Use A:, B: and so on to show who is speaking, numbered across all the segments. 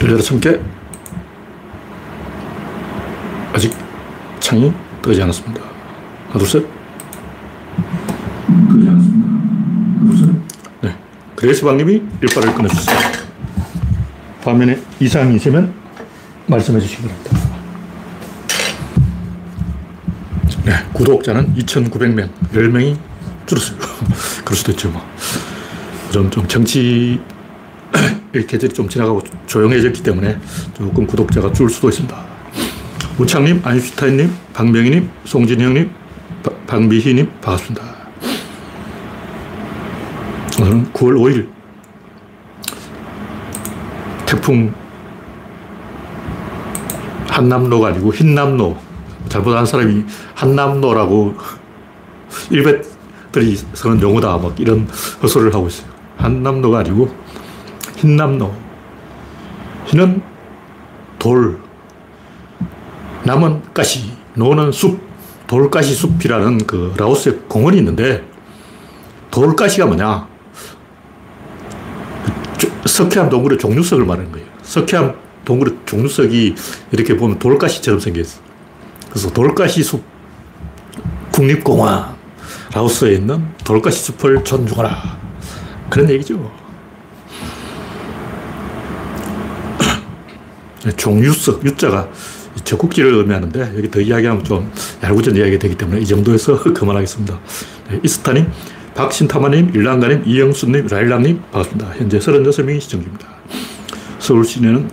A: 열여덟 개 아직 창이 뜨지 않았습니다. 하나, 둘, 셋. 뜨지 않았습니다. 하나, 둘, 셋. 네. 그레이스 방님이 일발을 끊어주셨습니다. 화면에 이상이 있으면 말씀해 주시기 바랍니다. 네. 구독자는 2,900명, 10명이 줄었어요. 그럴 수도 있죠, 뭐. 좀, 좀 정치 계절이 좀 지나가고 조용해졌기 때문에 조금 구독자가 줄 수도 있습니다. 우창님, 아인슈타인님, 박명희님, 송진형님, 박미희님, 반갑습니다. 오늘은 9월 5일 태풍 한남로가 아니고 흰남로 잘못한 사람이 한남로라고 일베들이 쓰는 용어다 막 이런 헛소리를 하고 있어요. 한남로가 아니고 흰남로. 흰은 돌, 남은 가시, 노는 숲, 돌가시 숲이라는 그 라오스의 공원이 있는데 돌가시가 뭐냐? 석회암 동굴의 종류석을 말하는 거예요. 석회암 동굴의 종류석이 이렇게 보면 돌가시처럼 생겼어. 그래서 돌가시 숲, 국립공원, 라오스에 있는 돌가시 숲을 존중하라. 그런 얘기죠. 종유석, 유자가 적국지를 의미하는데 여기 더 이야기하면 좀 얄궂은 이야기가 되기 때문에 이 정도에서 그만하겠습니다. 네, 이스타님, 박신타마님, 일랑가님, 이영수님, 라일락님 반갑습니다. 현재 36명이 시청 중입니다. 서울 시내는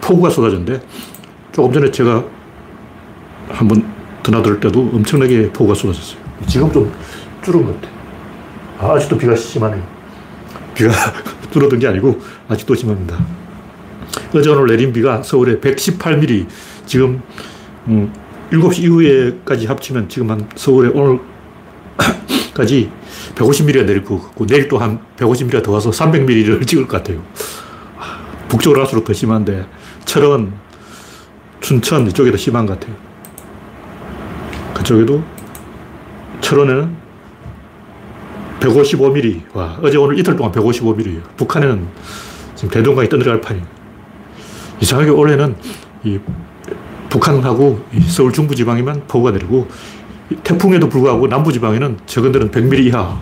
A: 폭우가 쏟아졌는데 조금 전에 제가 한번 드나들 때도 엄청나게 폭우가 쏟아졌어요. 지금 좀 줄은 것 같아요. 아, 아직도 비가 심하네요. 비가 줄어든 게 아니고 아직도 심합니다. 어제 오늘 내린 비가 서울에 118mm, 지금 음, 7시 이후에까지 합치면 지금 한 서울에 오늘까지 150mm가 내릴 것 같고 내일 또 한 150mm가 더 와서 300mm를 찍을 것 같아요. 북쪽으로 갈수록 더 심한데 철원, 춘천 이쪽에 더 심한 것 같아요. 그쪽에도 철원에는 155mm. 와, 어제 오늘 이틀 동안 155mm. 북한에는 지금 대동강이 떠들어갈 판이에요. 이상하게 올해는 이 북한하고 이 서울 중부지방에만 폭우가 내리고 태풍에도 불구하고 남부지방에는 적은 데는 100mm 이하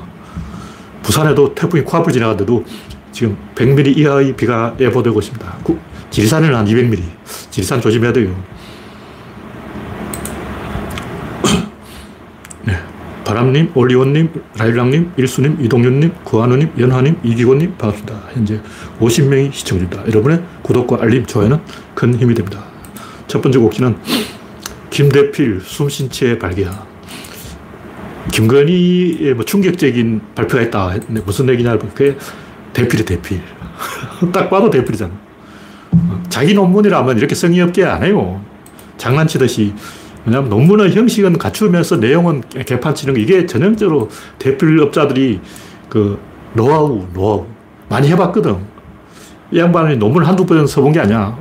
A: 부산에도 태풍이 코앞을 지나갔는데도 지금 100mm 이하의 비가 예보되고 있습니다. 지리산에는 한 200mm. 지리산 조심해야 돼요. 바람님, 올리원님, 라일락님, 일수님, 이동윤님, 구한우님, 연하님, 이기곤님 반갑습니다. 현재 50명이 시청 중입니다. 여러분의 구독과 알림, 좋아요는 큰 힘이 됩니다. 첫 번째 곡지는 김대필 숨쉰 채 발견. 김건희의 뭐 충격적인 발표가 있다. 무슨 얘기냐 그게 대필이 대필. 딱 봐도 대필이잖아. 자기 논문이라면 이렇게 성의 없게 안 해요. 장난치듯이 왜냐하면 논문의 형식은 갖추면서 내용은 개판 치는 거 이게 전형적으로 대필업자들이 그 노하우, 노하우 많이 해봤거든. 이 양반이 논문을 한두 번 써본 게 아니야.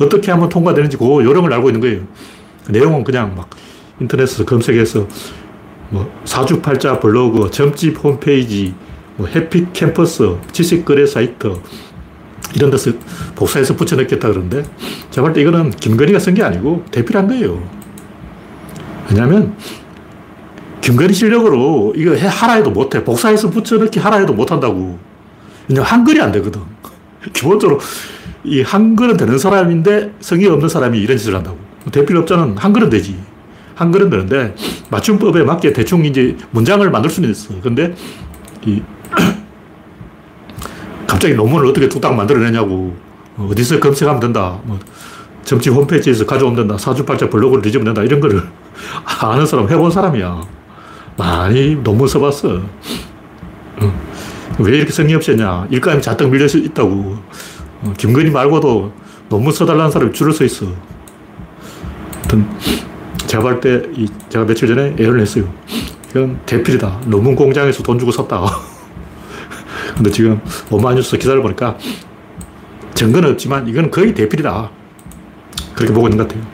A: 어떻게 하면 통과되는지 그 요령을 알고 있는 거예요. 그 내용은 그냥 막 인터넷에서 검색해서 뭐 사주팔자 블로그, 점집 홈페이지, 뭐 해피 캠퍼스, 지식거래 사이트 이런 데서 복사해서 붙여넣겠다 그러는데 제가 볼 때 이거는 김건희가 쓴 게 아니고 대필한 거예요. 왜냐면 김건희 실력으로 이거 해 하라 해도 못해. 복사해서 붙여넣기 하라 해도 못한다고. 왜냐면 한글이 안 되거든. 기본적으로 이 한글은 되는 사람인데 성의 없는 사람이 이런 짓을 한다고. 대필업자는 한글은 되지. 한글은 되는데 맞춤법에 맞게 대충 이제 문장을 만들 수는 있어. 근데 이 갑자기 논문을 어떻게 뚝딱 만들어내냐고. 어디서 검색하면 된다. 뭐 점집 홈페이지에서 가져오면 된다. 사주팔자 블로그를 뒤집으면 된다. 이런 거를 아는 사람, 해본 사람이야. 많이 논문 써봤어. 왜 이렇게 성의 없이 했냐. 일감이 잔뜩 밀려 있다고. 어, 김건희 말고도 논문 써달라는 사람이 줄을 서 있어. 하여튼, 제가 볼 때, 이, 제가 며칠 전에 애를 냈어요. 이건 대필이다. 논문 공장에서 돈 주고 샀다. 근데 지금 오마뉴스 기사를 보니까 증거는 없지만 이건 거의 대필이다. 그렇게 보고 있는 것 같아요.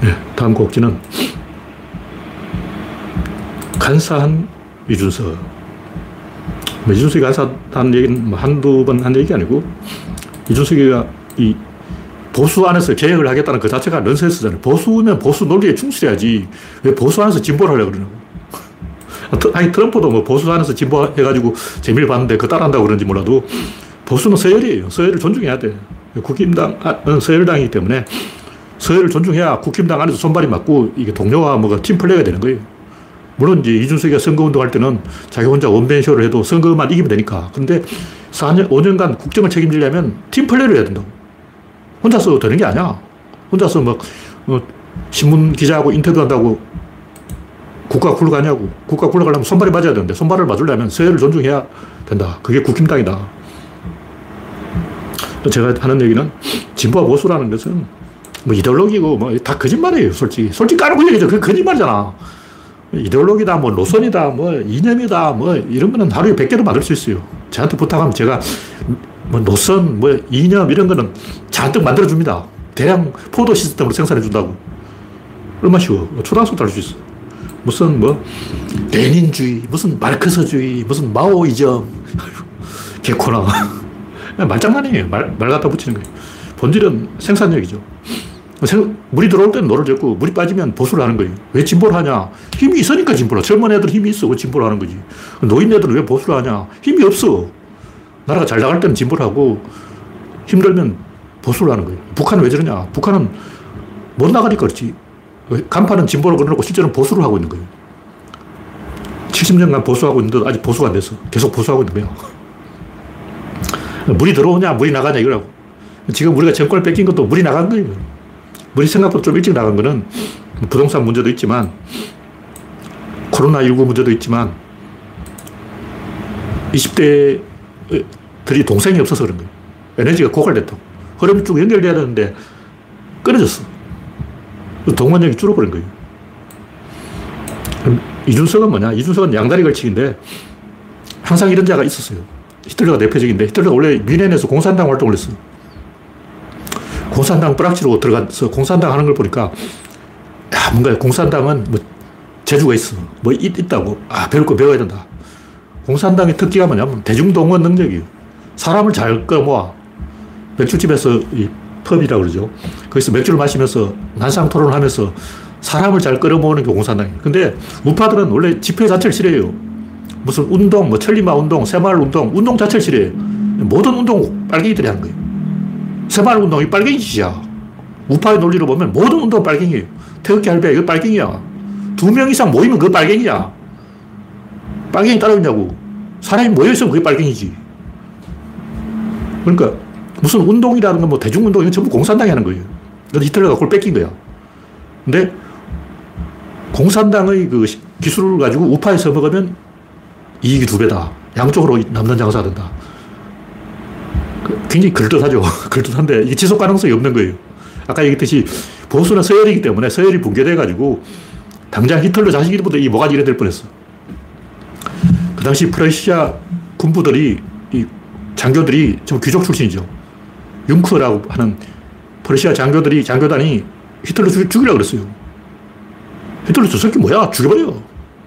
A: 네, 다음 곡지는 간사한 이준석. 뭐 이준석이가 한 얘기는 뭐 한두 번 한 얘기 아니고 이준석이가 이 보수 안에서 개혁을 하겠다는 그 자체가 넌센스잖아요. 보수면 보수 논리에 충실해야지. 왜 보수 안에서 진보를 하려고 그러냐고. 아니, 트럼프도 뭐 보수 안에서 진보해가지고 재미를 봤는데 그 따라한다고 그런지 몰라도 보수는 서열이에요. 서열을 존중해야 돼. 국힘당은 아, 서열당이기 때문에 서열을 존중해야 국힘당 안에서 손발이 맞고 이게 동료와 뭐가 팀플레이가 되는 거예요. 물론 이제 이준석이가 선거운동 할 때는 자기 혼자 원맨쇼를 해도 선거만 이기면 되니까. 근데 4년, 5년간 국정을 책임지려면 팀플레이를 해야 된다고. 혼자서 되는 게 아니야. 혼자서 막, 어, 신문 기자하고 인터뷰한다고 국가 굴러가냐고. 국가 굴러가려면 손발이 맞아야 되는데 손발을 맞으려면 서열을 존중해야 된다. 그게 국힘당이다. 제가 하는 얘기는 진보와 보수라는 것은 뭐 이데올로기고 뭐 다 거짓말이에요, 솔직히. 솔직히 까놓고 얘기죠. 그 거짓말이잖아. 이데올로기다, 뭐 노선이다, 뭐 이념이다, 뭐 이런 거는 하루에 100개도 만들 수 있어요. 저한테 부탁하면 제가 뭐 노선, 뭐 이념 이런 거는 잔뜩 만들어줍니다. 대량 포도 시스템으로 생산해 준다고. 얼마 쉬워. 초등학생도 할 수 있어. 무슨 뭐 레닌주의, 무슨 마르크스주의, 무슨 마오이즘. 개코나. 말장난이에요. 말, 말 갖다 붙이는 거예요. 본질은 생산력이죠. 물이 들어올 때는 노를 젓고 물이 빠지면 보수를 하는 거예요. 왜 진보를 하냐? 힘이 있으니까 진보를 젊은 애들 힘이 있어. 왜 진보를 하는 거지? 노인 애들은 왜 보수를 하냐? 힘이 없어. 나라가 잘 나갈 때는 진보를 하고 힘들면 보수를 하는 거예요. 북한은 왜 저러냐? 북한은 못 나가니까 그렇지. 간판은 진보를 걸어놓고 실제로는 보수를 하고 있는 거예요. 70년간 보수하고 있는데 아직 보수가 안 돼서 계속 보수하고 있는 거예요. 물이 들어오냐, 물이 나가냐 이거라고. 지금 우리가 정권을 뺏긴 것도 물이 나간 거예요. 물이 생각보다 좀 일찍 나간 거는 부동산 문제도 있지만 코로나19 문제도 있지만 20대들이 동생이 없어서 그런 거예요. 에너지가 고갈됐다고. 흐름이 쭉 연결돼야 되는데 끊어졌어. 동원력이 줄어버린 거예요. 이준석은 뭐냐? 이준석은 양다리 걸치기인데 항상 이런 자가 있었어요. 히틀러가 대표적인데 히틀러가 원래 뮌헨에서 공산당 활동을 했어요. 공산당 뿌락치로 들어가서 공산당 하는 걸 보니까 야, 뭔가 공산당은 뭐 재주가 있어. 뭐 있, 있다고. 아, 배울 거 배워야 된다. 공산당의 특기가 뭐냐면 대중동원 능력이에요. 사람을 잘 끌어모아. 맥주집에서 이 펍이라고 그러죠. 거기서 맥주를 마시면서 난상 토론을 하면서 사람을 잘 끌어모으는 게 공산당이에요. 근데 우파들은 원래 집회 자체를 싫어해요. 무슨 운동, 뭐 천리마 운동, 새마을 운동, 운동 자체를 싫어해요. 모든 운동 빨갱이들이 하는 거예요. 새마을 운동이 빨갱이 짓이야. 우파의 논리로 보면 모든 운동 빨갱이에요. 태극기 할배, 이거 빨갱이야. 두 명 이상 모이면 그거 빨갱이야. 빨갱이 따라오냐고. 사람이 모여있으면 그게 빨갱이지. 그러니까 무슨 운동이라는 건 뭐 대중운동 이건 전부 공산당이 하는 거예요. 그래서 히틀러가 그걸 뺏긴 거야. 근데 공산당의 그 기술을 가지고 우파에 서먹으면 이익이 두 배다. 양쪽으로 남는 장사 된다. 그 굉장히 그럴듯하죠. 그럴듯한데 이게 지속 가능성이 없는 거예요. 아까 얘기했듯이 보수는 서열이기 때문에 서열이 붕괴돼가지고 당장 히틀러 자식이보다 이 뭐가 이래 될 뻔했어. 그 당시 프러시아 군부들이 이 장교들이 좀 귀족 출신이죠. 융크라고 하는 프러시아 장교들이 장교단이 히틀러 죽, 죽이려고 그랬어요. 히틀러 저 새끼 뭐야? 죽여버려.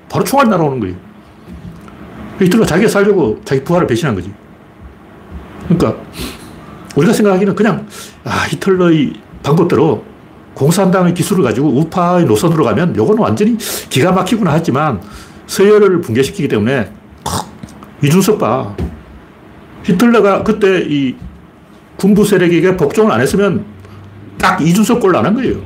A: 바로 총알 날아오는 거예요. 히틀러 자기가 살려고 자기 부하를 배신한 거지. 그러니까 우리가 생각하기는 그냥 아, 히틀러의 방법대로 공산당의 기술을 가지고 우파의 노선으로 가면 요거는 완전히 기가 막히구나 하지만 서열을 붕괴시키기 때문에 이준석 봐. 히틀러가 그때 이 군부 세력에게 복종을 안 했으면 딱 이준석 꼴로 안한 거예요.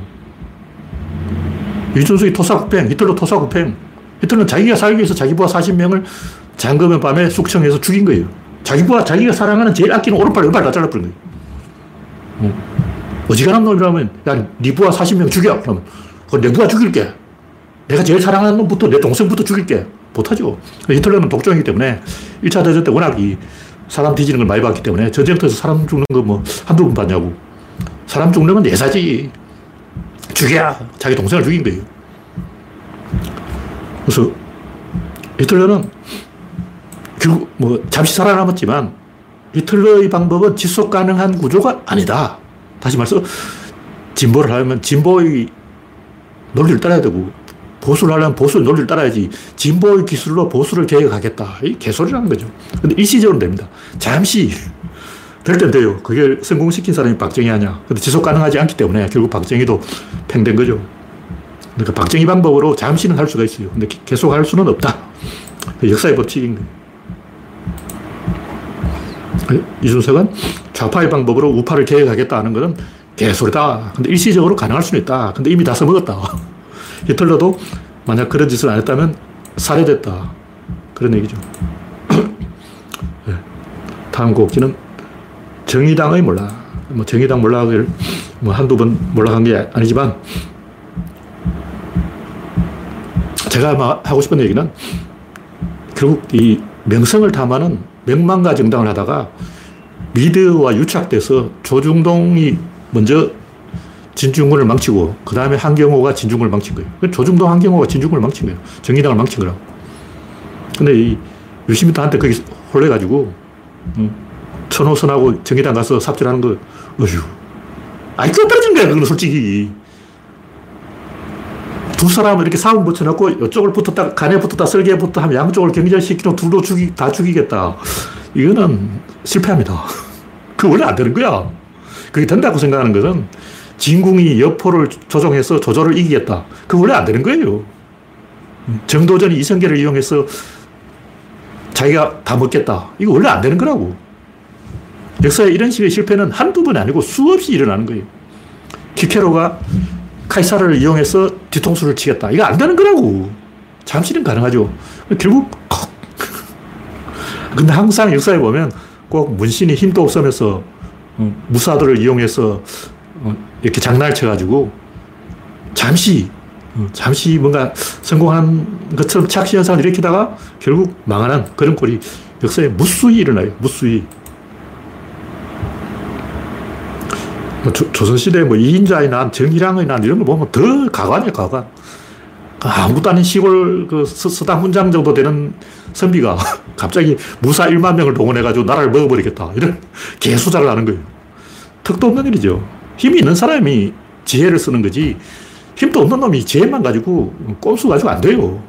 A: 이준석이 토사구팽, 히틀러 토사구팽. 히틀러는 자기가 살기 위해서 자기 부하 40명을 장검의 밤에 숙청해서 죽인 거예요. 자기 부하 자기가 사랑하는 제일 아끼는 오른팔, 왼팔 다 잘라버린 거예요. 어지간한 놈이라면, 야, 네 부하 40명 죽여. 그러면, 내 부하 죽일게. 내가 제일 사랑하는 놈부터, 내 동생부터 죽일게. 못하죠. 히틀러는 독종이기 때문에 1차 대전 때 워낙 이 사람 뒤지는 걸 많이 봤기 때문에 전쟁터에서 사람 죽는 거 뭐 한두 번 봤냐고. 사람 죽는 건 예사지. 죽여! 자기 동생을 죽인 거예요. 그래서 히틀러는 결국 뭐 잠시 살아남았지만 히틀러의 방법은 지속 가능한 구조가 아니다. 다시 말해서 진보를 하려면 진보의 논리를 따라야 되고 보수를 하려면 보수의 논리를 따라야지 진보의 기술로 보수를 개혁하겠다. 이 개소리라는 거죠. 근데 일시적으로 됩니다. 잠시 될 땐 돼요. 그게 성공시킨 사람이 박정희 아니야. 근데 지속 가능하지 않기 때문에 결국 박정희도 팽된 거죠. 그러니까 박정희 방법으로 잠시는 할 수가 있어요. 근데 계속 할 수는 없다. 역사의 법칙인 거예요. 이준석은 좌파의 방법으로 우파를 개혁하겠다 하는 것은 개소리다. 근데 일시적으로 가능할 수는 있다. 근데 이미 다 써먹었다. 히틀러도 만약 그런 짓을 안 했다면 살해됐다. 그런 얘기죠. 네. 다음 곡지는 정의당의 몰락. 뭐 정의당 몰락을 뭐 한두 번 몰락한 게 아니지만 제가 하고 싶은 얘기는 결국 이 명성을 탐하는 명망가 정당을 하다가 미디어와 유착돼서 조중동이 먼저 진중권을 망치고 그 다음에 한경호가 진중권을 망친 거예요. 조중동 한경호가 진중권을 망친 거예요. 정의당을 망친 거라고. 근데 이 유시민한테 거기 홀려가지고 천호선하고 정의당 가서 삽질하는 거 어휴 그 떨어진 거야 그건 솔직히 두 사람을 이렇게 싸움 붙여놓고 이쪽을 붙었다 간에 붙었다 설계에 붙었다 하면 양쪽을 경쟁시키면 둘도 죽이, 다 죽이겠다 이거는 실패합니다 그 원래 안 되는 거야 그게 된다고 생각하는 것은 진궁이 여포를 조종해서 조조를 이기겠다. 그 원래 안 되는 거예요. 정도전이 이성계를 이용해서 자기가 다 먹겠다. 이거 원래 안 되는 거라고. 역사에 이런 식의 실패는 한두 번이 아니고 수없이 일어나는 거예요. 키케로가 카이사를 이용해서 뒤통수를 치겠다. 이거 안 되는 거라고. 잠시는 가능하죠. 결국 콕. 근데 항상 역사에 보면 꼭 문신이 힘도 없으면서 어, 무사들을 이용해서 어, 이렇게 장난을 쳐가지고 잠시 어, 잠시 뭔가 성공한 것처럼 착시 현상을 일으키다가 결국 망하는 그런 꼴이 역사에 무수히 일어나요. 무수히. 뭐 조, 선시대 뭐 이인자의 난, 정일왕의 난 이런 거 보면 더 가관이야, 가관. 아무것도 아닌 시골 그 서당 훈장 정도 되는 선비가 갑자기 무사 1만 명을 동원해가지고 나라를 먹어버리겠다. 이런 개수작을 하는 거예요. 턱도 없는 일이죠. 힘이 있는 사람이 지혜를 쓰는 거지 힘도 없는 놈이 지혜만 가지고 꼼수 가지고 안 돼요.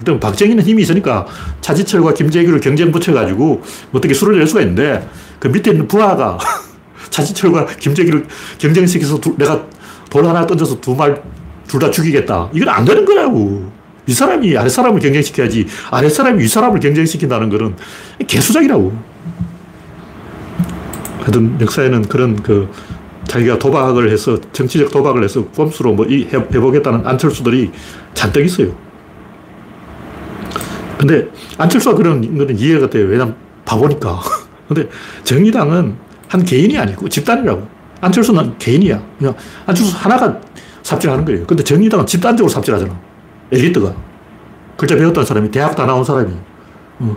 A: 일단 박정희는 힘이 있으니까 차지철과 김재규를 경쟁 붙여가지고 어떻게 수를 낼 수가 있는데 그 밑에 있는 부하가 차지철과 김재규를 경쟁시켜서 두, 내가 돌 하나 던져서 두 말 둘 다 죽이겠다. 이건 안 되는 거라고. 이 사람이 아래 사람을 경쟁시켜야지 아래 사람이 위 사람을 경쟁시킨다는 거는 개수작이라고. 하여튼 역사에는 그런 그 자기가 도박을 해서 정치적 도박을 해서 꼼수로 뭐 해보겠다는 안철수들이 잔뜩 있어요. 근데 안철수가 그런 거는 이해가 돼요. 왜냐면 바보니까. 근데 정의당은 한 개인이 아니고 집단이라고. 안철수는 개인이야. 그냥 안철수 하나가 삽질하는 거예요. 근데 정의당은 집단적으로 삽질하잖아. 엘리트가. 글자 배웠던 사람이, 대학 다 나온 사람이.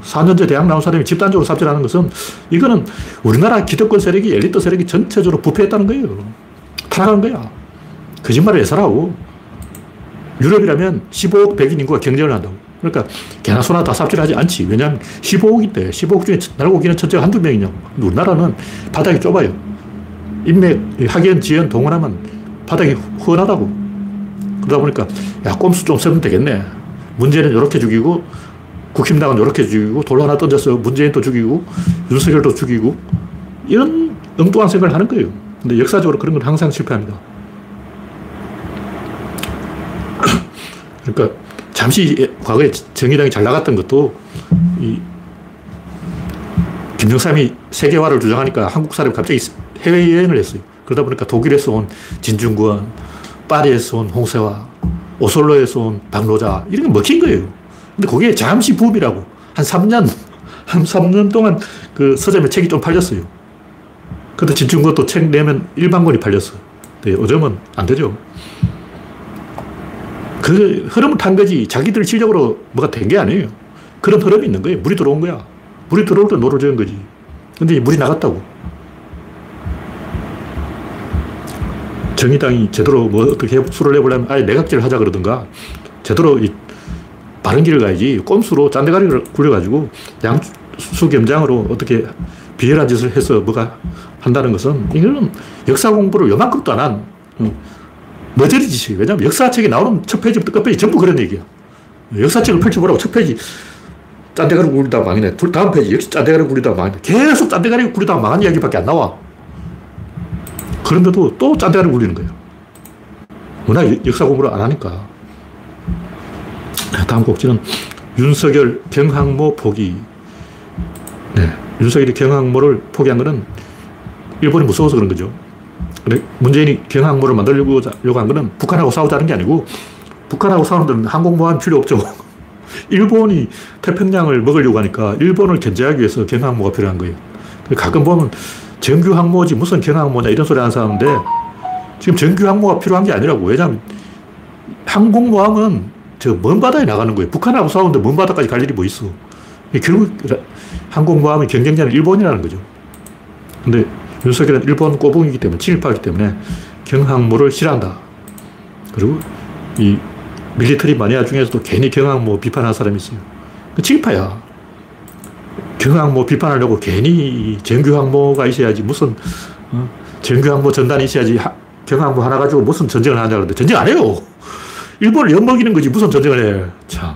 A: 4년제 어, 대학 나온 사람이 집단적으로 삽질하는 것은 이거는 우리나라 기득권 세력이 엘리트 세력이 전체적으로 부패했다는 거예요. 타락한 거야. 거짓말을 해서라고. 유럽이라면 15억 백인 인구가 경쟁을 한다고. 그러니까 개나 소나 다 삽질하지 않지. 왜냐하면 15억인데 15억 중에 날고 기는 천재가 한두 명이냐고. 우리나라는 바닥이 좁아요. 인맥, 학연, 지연, 동원하면 바닥이 훤하다고. 그러다 보니까 야 꼼수 좀 쓰면 되겠네. 문제는 이렇게 죽이고 국힘당은 이렇게 죽이고 돌 하나 던져서 문재인도 죽이고 윤석열도 죽이고 이런 엉뚱한 생각을 하는 거예요. 근데 역사적으로 그런 건 항상 실패합니다. 그러니까 잠시 과거에 정의당이 잘 나갔던 것도 이 김정삼이 세계화를 주장하니까 한국 사람이 갑자기 해외여행을 했어요. 그러다 보니까 독일에서 온 진중권, 파리에서 온 홍세화, 오슬로에서 온 박노자 이런 게 먹힌 거예요. 근데 그게 잠시 붐이라고. 한 3년, 한 3년 동안 그 서점에 책이 좀 팔렸어요. 근데 진중권도 책 내면 일반권이 팔렸어. 네, 요즘은 안 되죠. 그 흐름을 탄 거지. 자기들 실력으로 뭐가 된 게 아니에요. 그런 흐름이 있는 거예요. 물이 들어온 거야. 물이 들어올 때 노를 저은 거지. 근데 물이 나갔다고. 정의당이 제대로 뭐 어떻게 수를 내보려면 아예 내각제를 하자 그러든가 제대로 이 바른 길을 가야지 꼼수로 짠대가리를 굴려가지고 양수 겸장으로 어떻게 비열한 짓을 해서 뭐가 한다는 것은 이거는 역사 공부를 요만큼도 안한 머저리 짓이에요. 왜냐하면 역사책에 나오는 첫 페이지부터 끝페이지 전부 그런 얘기야. 역사책을 펼쳐보라고 첫 페이지 짠대가리 굴리다가 망했네. 다음 페이지 역시 짠대가리 굴리다가 망했네. 계속 짠대가리 굴리다가 망한 이야기밖에 안 나와. 그런데도 또 짠대가리 굴리는 거예요. 워낙 역사 공부를 안 하니까. 다음 꼭지는 윤석열 경항모 포기. 네. 윤석열이 경항모를 포기한 것은 일본이 무서워서 그런 거죠. 문재인이 경항모를 만들려고 한 거는 북한하고 싸우자는 게 아니고 북한하고 싸우는 항공모함 필요 없죠. 일본이 태평양을 먹으려고 하니까 일본을 견제하기 위해서 경항모가 필요한 거예요. 가끔 보면 정규 항모지 무슨 경항모냐 이런 소리 하는 사람인데 지금 정규 항모가 필요한 게 아니라고. 왜냐하면 항공모함은 저 먼 바다에 나가는 거예요. 북한하고 싸우는데 먼 바다까지 갈 일이 뭐 있어. 결국 항공모함의 경쟁자는 일본이라는 거죠. 근데 윤석열은 일본 꼬붕이기 때문에 친일파이기 때문에 경항모를 싫어한다. 그리고 이 밀리터리 마니아 중에서도 괜히 경항모 비판하는 사람이 있어요. 그 친일파야. 경항모 비판하려고 괜히 정규항모가 있어야지 무슨 어? 정규항모 전단이 있어야지 하, 경항모 하나 가지고 무슨 전쟁을 하냐 그러는데 전쟁 안 해요. 일본을 엿먹이는 거지 무슨 전쟁을 해. 참.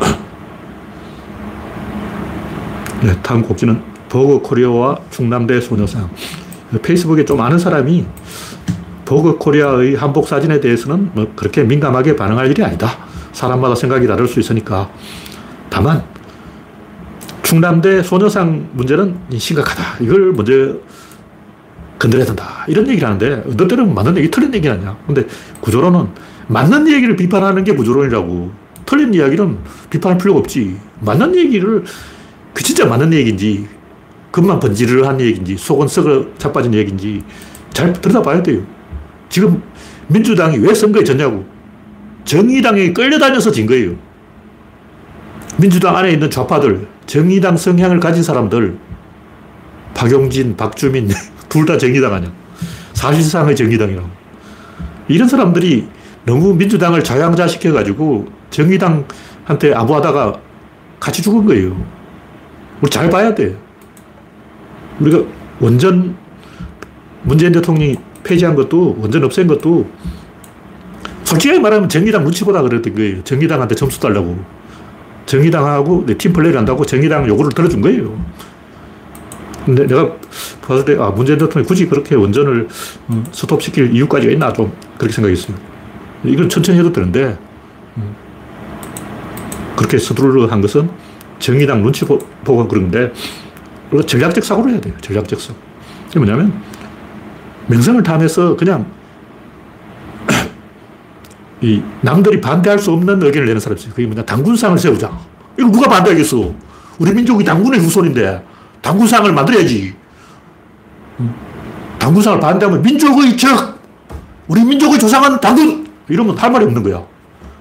A: 네, 다음 꼭지는 보그 코리아와 충남대 소녀상. 페이스북에 좀 아는 사람이 보그 코리아의 한복 사진에 대해서는 뭐 그렇게 민감하게 반응할 일이 아니다. 사람마다 생각이 다를 수 있으니까. 다만, 충남대 소녀상 문제는 심각하다. 이걸 먼저 건드려야 된다. 이런 얘기를 하는데, 어떤 때는 맞는 얘기, 틀린 얘기 아니야. 근데 구조로는 맞는 얘기를 비판하는 게 구조론이라고. 틀린 이야기는 비판할 필요가 없지. 맞는 얘기를 그 진짜 맞는 얘기인지, 겉만 번지르한 얘기인지, 속은 썩어 자빠진 얘기인지 잘 들여다봐야 돼요. 지금 민주당이 왜 선거에 졌냐고. 정의당에 끌려다녀서 진 거예요. 민주당 안에 있는 좌파들, 정의당 성향을 가진 사람들, 박용진, 박주민, 둘 다 정의당 아니야. 사실상의 정의당이라고. 이런 사람들이 너무 민주당을 자양자 시켜가지고 정의당한테 아부하다가 같이 죽은 거예요. 우리 잘 봐야 돼. 우리가 원전 문재인 대통령이 폐지한 것도, 원전 없앤 것도, 솔직히 말하면 정의당 눈치 보다 그랬던 거예요. 정의당한테 점수 달라고. 정의당하고 팀 플레이를 한다고 정의당 요구를 들어준 거예요. 근데 내가 봤을 때, 아, 문재인 대통령이 굳이 그렇게 원전을 음, 스톱시킬 이유까지가 있나 좀 그렇게 생각했어요. 이건 천천히 해도 되는데, 음, 그렇게 서두르려 한 것은 정의당 눈치 보고 그런데, 전략적 사고를 해야 돼요. 전략적 사고. 그게 뭐냐면, 명성을 탐해서 그냥 이 남들이 반대할 수 없는 의견을 내는 사람이 있어요. 그게 뭐냐. 당군상을 세우자. 이거 누가 반대하겠어? 우리 민족이 당군의 후손인데 당군상을 만들어야지. 당군상을 반대하면 민족의 적! 우리 민족의 조상은 당군! 이러면 할 말이 없는 거야.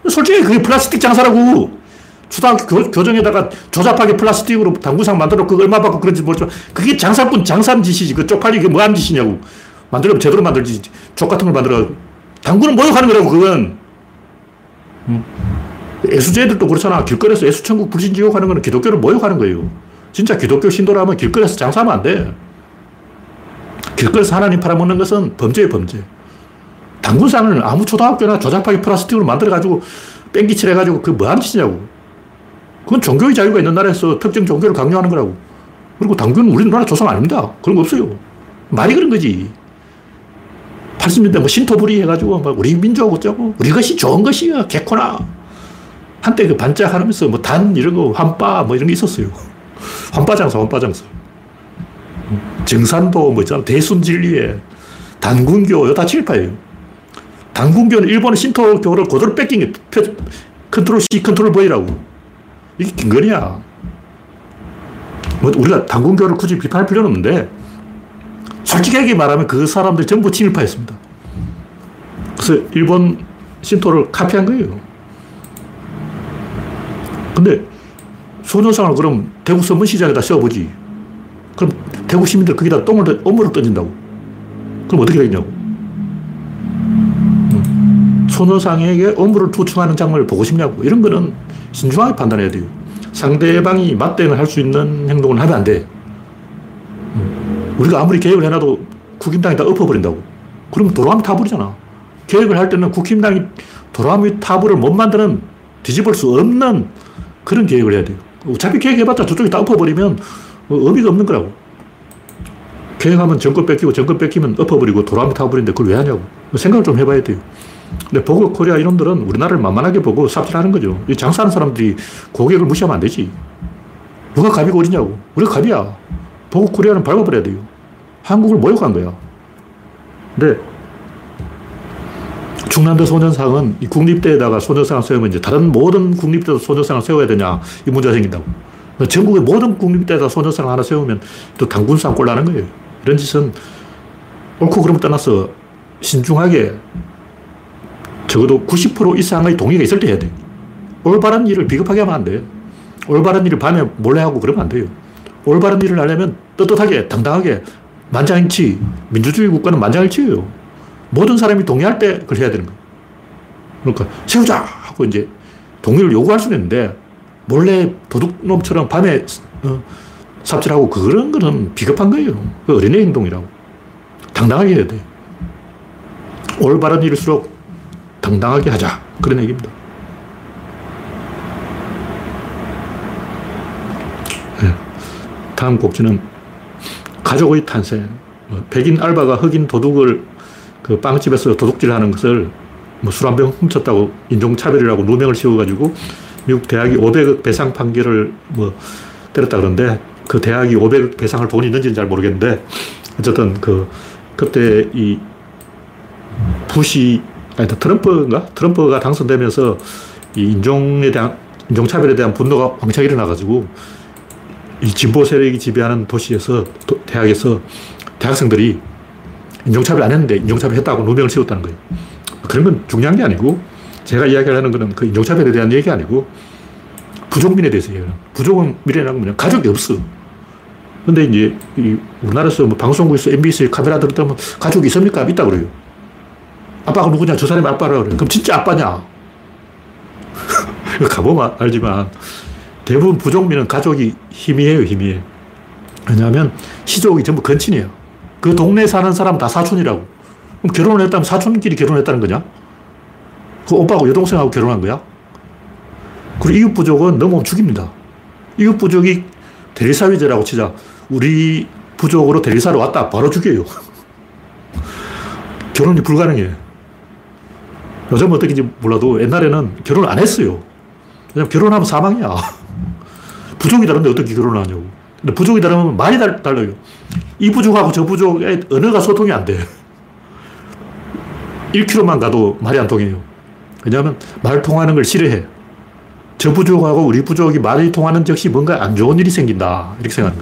A: 솔직히 그게 플라스틱 장사라고. 초등학교 교, 정에다가 조잡하게 플라스틱으로 당구상 만들어 그거 얼마 받고 그런지 모르지만 그게 장사꾼 장산 짓이지. 그 쪽팔리게 뭐 하는 짓이냐고. 만들면 제대로 만들지. 족 같은 걸 만들어. 당구는 모욕하는 거라고, 그건. 음. 애수제들도 그렇잖아. 길거리에서 애수천국 불신지옥 하는 거는 기독교를 모욕하는 거예요. 진짜 기독교 신도라면 길거리에서 장사하면 안 돼. 길거리에서 하나님 팔아먹는 것은 범죄예 범죄. 당군상을 아무 초등학교나 조잡하게 플라스틱으로 만들어가지고 뺑기칠 해가지고 그 뭐 하는 짓이냐고. 그건 종교의 자유가 있는 나라에서 특정 종교를 강요하는 거라고. 그리고 당군은 우리나라 조상 아닙니다. 그런 거 없어요. 말이 그런 거지. 80년대 뭐 신토불이 해가지고 막 우리 민족 어쩌고 우리 것이 좋은 것이야 개코나 한때 그 반짝하면서 뭐 단 이런 거 환빠 뭐 이런 게 있었어요 환빠장사 환빠장사 증산도 뭐 있잖아 대순진리에 단군교 이 다 친일파예요 단군교는 일본의 신토교를 그대로 베낀 게 Control C Control V라고 이게 김건희야 뭐 우리가 단군교를 굳이 비판할 필요는 없는데 솔직하게 말하면 그 사람들 전부 친일파였습니다. 그래서 일본 신토를 카피한 거예요. 근데 소녀상을 그럼 대구 서문 시장에다 씌워보지. 그럼 대구 시민들 거기다 똥을, 엄물을 던진다고. 그럼 어떻게 되냐고. 소녀상에게 엄물을 투충하는 장면을 보고 싶냐고. 이런 거는 신중하게 판단해야 돼요. 상대방이 맞대응을 할 수 있는 행동을 하면 안 돼. 우리가 아무리 개혁을 해놔도 국임당이 다 엎어버린다고. 그러면 도로아미 타불이잖아. 계획을 할 때는 국힘당이 도로아미 타불을 못 만드는 뒤집을 수 없는 그런 계획을 해야 돼요. 어차피 계획해봤자 저쪽이 다 엎어버리면 의미가 없는 거라고. 계획하면 정권 뺏기고 정권 뺏기면 엎어버리고 도로아미 타버리는데 그걸 왜 하냐고. 생각을 좀 해봐야 돼요. 근데 보고 코리아 이놈들은 우리나라를 만만하게 보고 삽질하는 거죠. 이 장사하는 사람들이 고객을 무시하면 안 되지. 누가 갑이고 어디냐고. 우리가 갑이야. 보고 코리아는 밟아버려야 돼요. 한국을 모욕한 거야. 근데 충남도 소년상은 이 국립대에다가 소녀상을 세우면 이제 다른 모든 국립대도 소녀상을 세워야 되냐 이 문제가 생긴다고. 전국의 모든 국립대에다 소녀상 하나 세우면 또 당군상 꼴 나는 거예요. 이런 짓은 옳고 그름을 떠나서 신중하게 적어도 90% 이상의 동의가 있을 때 해야 돼. 올바른 일을 비겁하게 하면 안 돼. 올바른 일을 밤에 몰래 하고 그러면 안 돼요. 올바른 일을 하려면 떳떳하게, 당당하게, 만장일치. 민주주의 국가는 만장일치예요. 모든 사람이 동의할 때 그걸 해야 되는 거예요. 그러니까 세우자! 하고 이제 동의를 요구할 수는 있는데 몰래 도둑놈처럼 밤에 어, 삽질하고 그런 거는 비겁한 거예요. 그 어린애 행동이라고. 당당하게 해야 돼. 올바른 일일수록 당당하게 하자. 그런 얘기입니다. 네. 다음 곡지는 가족의 탄생. 뭐 백인 알바가 흑인 도둑을 그 빵집에서 도둑질 하는 것을 뭐 술 한 병 훔쳤다고 인종차별이라고 누명을 씌워가지고 미국 대학이 500억 배상 판결을 뭐 때렸다 그러는데 그 대학이 500억 배상할 돈이 있는지는 잘 모르겠는데 어쨌든 그 그때 이 부시 아니 트럼프인가 트럼프가 당선되면서 이 인종에 대한 인종차별에 대한 분노가 왕창 일어나가지고 이 진보 세력이 지배하는 도시에서 도, 대학에서 대학생들이 인종차별 안 했는데 인종차별 했다고 누명을 씌웠다는 거예요. 그런 건 중요한 게 아니고 제가 이야기하는 거는 그 인종차별에 대한 얘기 아니고 부족민에 대해서 얘기하는 부족은 미래라는 뭐냐 가족이 없어. 근데 이제 우리나라에서 뭐 방송국에서 MBC 카메라 들었다면 가족이 있습니까? 있다 그래요. 아빠가 누구냐? 저 사람이 아빠라 그래. 그럼 진짜 아빠냐? 가보면 알지만 대부분 부족민은 가족이 희미해요, 희미해. 왜냐하면 시족이 전부 건친이에요. 그 동네에 사는 사람 다 사촌이라고. 그럼 결혼을 했다면 사촌끼리 결혼했다는 거냐? 그 오빠하고 여동생하고 결혼한 거야? 그리고 이웃 부족은 넘어오면 죽입니다. 이웃 부족이 대리사위제라고 치자. 우리 부족으로 대리사로 왔다. 바로 죽여요. 결혼이 불가능해. 요즘은 어떻게인지 몰라도 옛날에는 결혼을 안 했어요. 왜냐면 결혼하면 사망이야. 부족이 다른데 어떻게 결혼을 하냐고. 근데 부족이 다르면 말이 달, 달라요. 이 부족하고 저 부족의 언어가 소통이 안 돼. 1km만 가도 말이 안 통해요. 왜냐하면 말 통하는 걸 싫어해. 저 부족하고 우리 부족이 말이 통하는 즉시 뭔가 안 좋은 일이 생긴다. 이렇게 거예요.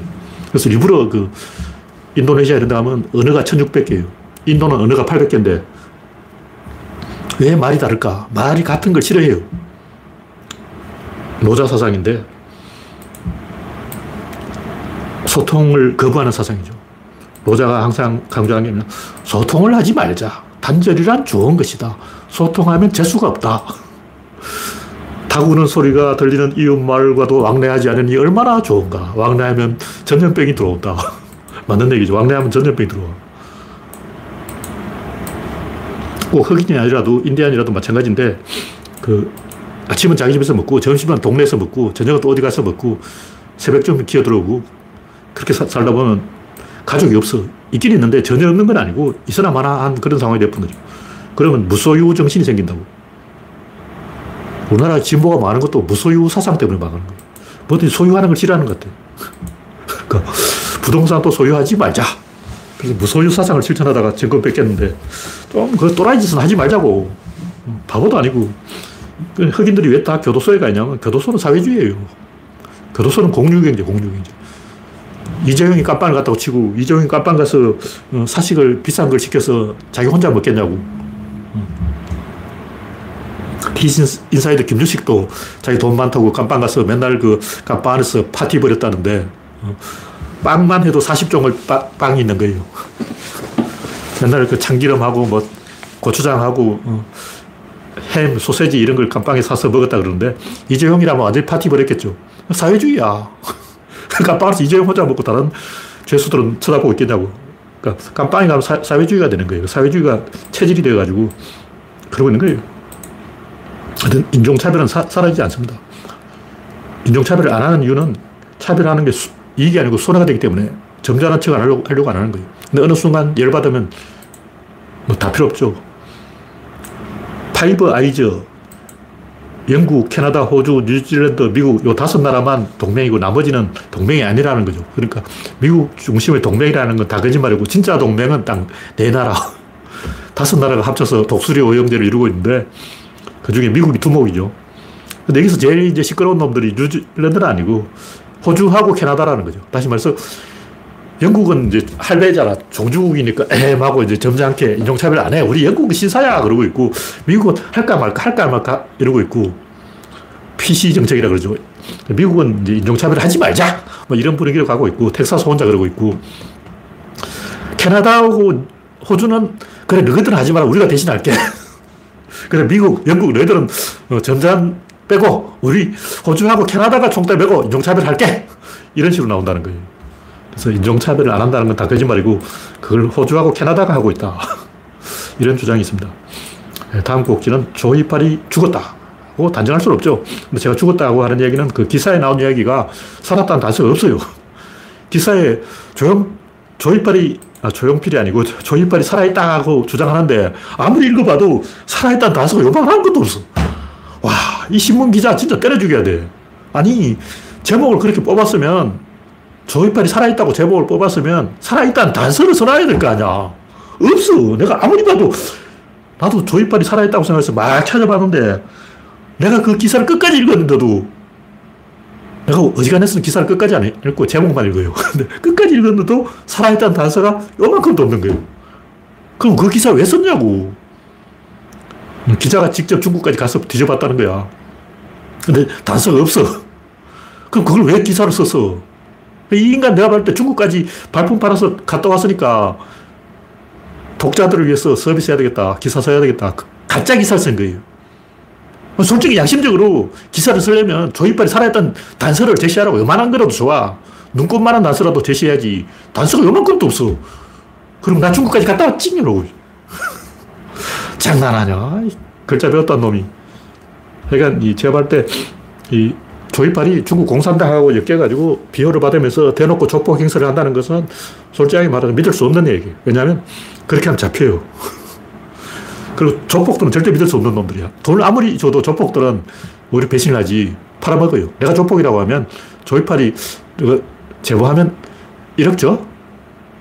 A: 그래서 일부러 그 인도네시아 이런 데 가면 언어가 1600개예요. 인도는 언어가 800개인데 왜 말이 다를까? 말이 같은 걸 싫어해요. 노자 사상인데 소통을 거부하는 사상이죠. 노자가 항상 강조하는 게 소통을 하지 말자. 단절이란 좋은 것이다. 소통하면 재수가 없다. 타구는 소리가 들리는 이웃 말과도 왕래하지 않으니 얼마나 좋은가. 왕래하면 전염병이 들어온다. 맞는 얘기죠. 왕래하면 전염병이 들어와. 꼭 흑인이 아니라도 인디안이라도 마찬가지인데 그 아침은 자기 집에서 먹고 점심은 동네에서 먹고 저녁은 또 어디 가서 먹고 새벽쯤 기어 들어오고 그렇게 사, 살다 보면 가족이 없어. 있긴 있는데 전혀 없는 건 아니고 있으나 마나 한 그런 상황이 되는 거죠. 그러면 무소유 정신이 생긴다고. 우리나라 진보가 많은 것도 무소유 사상 때문에 망하는 거예요. 뭐든 소유하는 걸 싫어하는 것 같아요. 그러니까 부동산도 소유하지 말자. 그래서 무소유 사상을 실천하다가 정권 뺏겼는데 좀 그 또라이 짓은 하지 말자고. 바보도 아니고. 그 흑인들이 왜 다 교도소에 가 있냐면 교도소는 사회주의예요. 교도소는 공유경제, 공유경제. 이재용이 깜빵을 갔다고 치고 이재용이 깜빵 가서 어, 사식을 비싼 걸 시켜서 자기 혼자 먹겠냐고. 디시인사이드 김유식도 자기 돈 많다고 깜빵 가서 맨날 그 깜빵 안에서 파티 벌였다는데 어, 빵만 해도 40종을 빠, 빵이 있는 거예요. 맨날 그 참기름하고 뭐 고추장하고 어, 햄, 소세지 이런 걸 깜빵에 사서 먹었다 그러는데 이재용이라면 완전히 파티 벌였겠죠. 사회주의야. 깜빵에서 이재용 혼자 먹고 다른 죄수들은 쳐다보고 있겠냐고. 그러니까 깜빵에 가면 사, 사회주의가 되는 거예요. 사회주의가 체질이 되어가지고 그러고 있는 거예요. 하여튼 인종차별은 사, 사라지지 않습니다. 인종차별을 안 하는 이유는 차별하는 게 수, 이익이 아니고 손해가 되기 때문에 점잖은 척 하려고, 하려고 안 하는 거예요. 근데 어느 순간 열받으면 뭐 다 필요 없죠. Five Eyes, 영국, 캐나다, 호주, 뉴질랜드, 미국 요 다섯 나라만 동맹이고 나머지는 동맹이 아니라는 거죠. 그러니까 미국 중심의 동맹이라는 건 다 거짓말이고 진짜 동맹은 딱 네 나라. 다섯 나라가 합쳐서 독수리 오형제를 이루고 있는데 그 중에 미국이 두목이죠. 근데 여기서 제일 이제 시끄러운 놈들이 뉴질랜드는 아니고 호주하고 캐나다라는 거죠. 다시 말해서 영국은 이제 할배잖아. 종주국이니까 에하고 이제 점잖게 인종차별 안 해. 우리 영국은 신사야. 그러고 있고, 미국은 할까 말까, 할까 말까 이러고 있고, PC 정책이라 그러죠. 미국은 이제 인종차별 하지 말자. 뭐 이런 분위기로 가고 있고, 텍사스 혼자 그러고 있고, 캐나다하고 호주는 그래, 너희들은 하지 마라. 우리가 대신 할게. 그래, 미국, 영국, 너희들은 어, 점잖 빼고, 우리 호주하고 캐나다가 총대 메고 인종차별 할게. 이런 식으로 나온다는 거예요. 그래서 인종차별을 안 한다는 건 다 거짓말이고, 그걸 호주하고 캐나다가 하고 있다. 이런 주장이 있습니다. 예, 다음 곡지는 조이팔이 죽었다. 고 단정할 수는 없죠. 근데 제가 죽었다고 하는 얘기는 그 기사에 나온 이야기가 살았다는 단서가 없어요. 기사에 조용, 조이팔이, 아, 조용필이 아니고 조이팔이 살아있다고 주장하는데 아무리 읽어봐도 살아있다는 단서가 요만한 것도 없어. 와, 이 신문 기자 진짜 때려 죽여야 돼. 아니, 제목을 그렇게 뽑았으면 조이팔이 살아있다고 제목을 뽑았으면 살아있다는 단서를 써놔야 될 거 아니야. 없어. 내가 아무리 봐도 나도 조이팔이 살아있다고 생각해서 막 찾아봤는데 내가 그 기사를 끝까지 읽었는데도 내가 어지간해서는 기사를 끝까지 안 읽고 제목만 읽어요. 근데 끝까지 읽었는데도 살아있다는 단서가 요만큼도 없는 거예요. 그럼 그 기사 왜 썼냐고. 기자가 직접 중국까지 가서 뒤져봤다는 거야. 근데 단서가 없어. 그럼 그걸 왜 기사를 썼어? 이 인간 내가 볼때 중국까지 발품 팔아서 갔다 왔으니까 독자들을 위해서 서비스 해야 되겠다. 기사 써야 되겠다. 그 가짜 기사를 쓴 거예요. 솔직히 양심적으로 기사를 쓰려면 조이빨이 살아있던 단서를 제시하라고 요만한 거라도 좋아. 눈꽃만한 단서라도 제시해야지. 단서가 요만큼도 없어. 그럼 나 중국까지 갔다 왔지? 이러고. 장난하냐? 글자 배웠던 놈이. 그러니까 제가 볼 때, 이 조이팔이 중국 공산당하고 엮여가지고 비호를 받으면서 대놓고 조폭 행사를 한다는 것은 솔직하게 말하면 믿을 수 없는 얘기. 왜냐하면 그렇게 하면 잡혀요. 그리고 조폭들은 절대 믿을 수 없는 놈들이야. 돈을 아무리 줘도 조폭들은 오히려 배신을 하지 팔아먹어요. 내가 조폭이라고 하면 조이팔이 제보하면 1억 줘?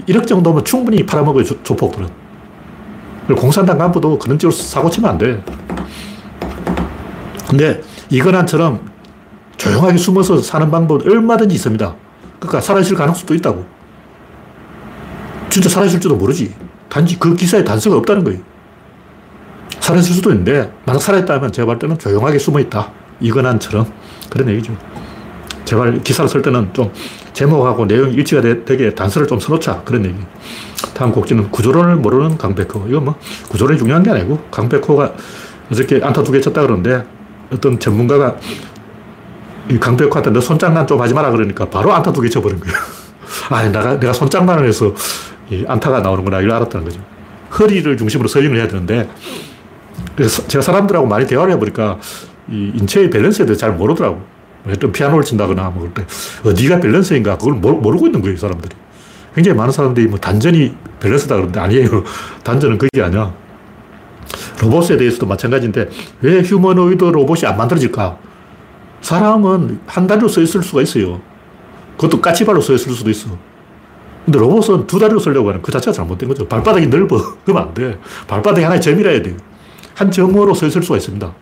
A: 1억 정도면 충분히 팔아먹어요, 조, 조폭들은. 공산당 간부도 그런 쪽으로 사고 치면 안 돼. 근데 이건한처럼 조용하게 숨어서 사는 방법은 얼마든지 있습니다. 그러니까 살아있을 가능성도 있다고. 진짜 살아있을지도 모르지. 단지 그 기사에 단서가 없다는 거예요. 살아있을 수도 있는데, 만약 살아있다면 제가 볼 때는 조용하게 숨어 있다. 이건한처럼. 그런 얘기죠. 제발 기사를 쓸 때는 좀 제목하고 내용이 일치가 되, 게 단서를 좀 써놓자. 그런 얘기. 다음 곡지는 구조론을 모르는 강백호. 이건 뭐 구조론이 중요한 게 아니고 강백호가 어저께 안타 두 개 쳤다 그러는데 어떤 전문가가 이 강백호한테 너 손장난 좀 하지 마라 그러니까 바로 안타 두 개 쳐버린 거예요. 아, 내가, 내가 손장난을 해서 이 안타가 나오는구나. 이걸 알았다는 거죠. 허리를 중심으로 서윙을 해야 되는데 그래서 제가 사람들하고 많이 대화를 해보니까 이 인체의 밸런스에 대해서 잘 모르더라고. 어떤 피아노를 친다거나 뭐 그럴 때 어디가 밸런스인가 그걸 모르고 있는 거예요, 사람들이. 굉장히 많은 사람들이 뭐 단전이 밸런스다 그러는데 아니에요. 단전은 그게 아니야. 로봇에 대해서도 마찬가지인데 왜 휴머노이드 로봇이 안 만들어질까? 사람은 한 다리로 서 있을 수가 있어요. 그것도 까치발로 서 있을 수도 있어. 근데 로봇은 두 다리로 서려고 하는 그 자체가 잘못된 거죠. 발바닥이 넓어. 그러면 안 돼. 발바닥이 하나의 점이라 해야 돼요. 한 점으로 서 있을 수가 있습니다.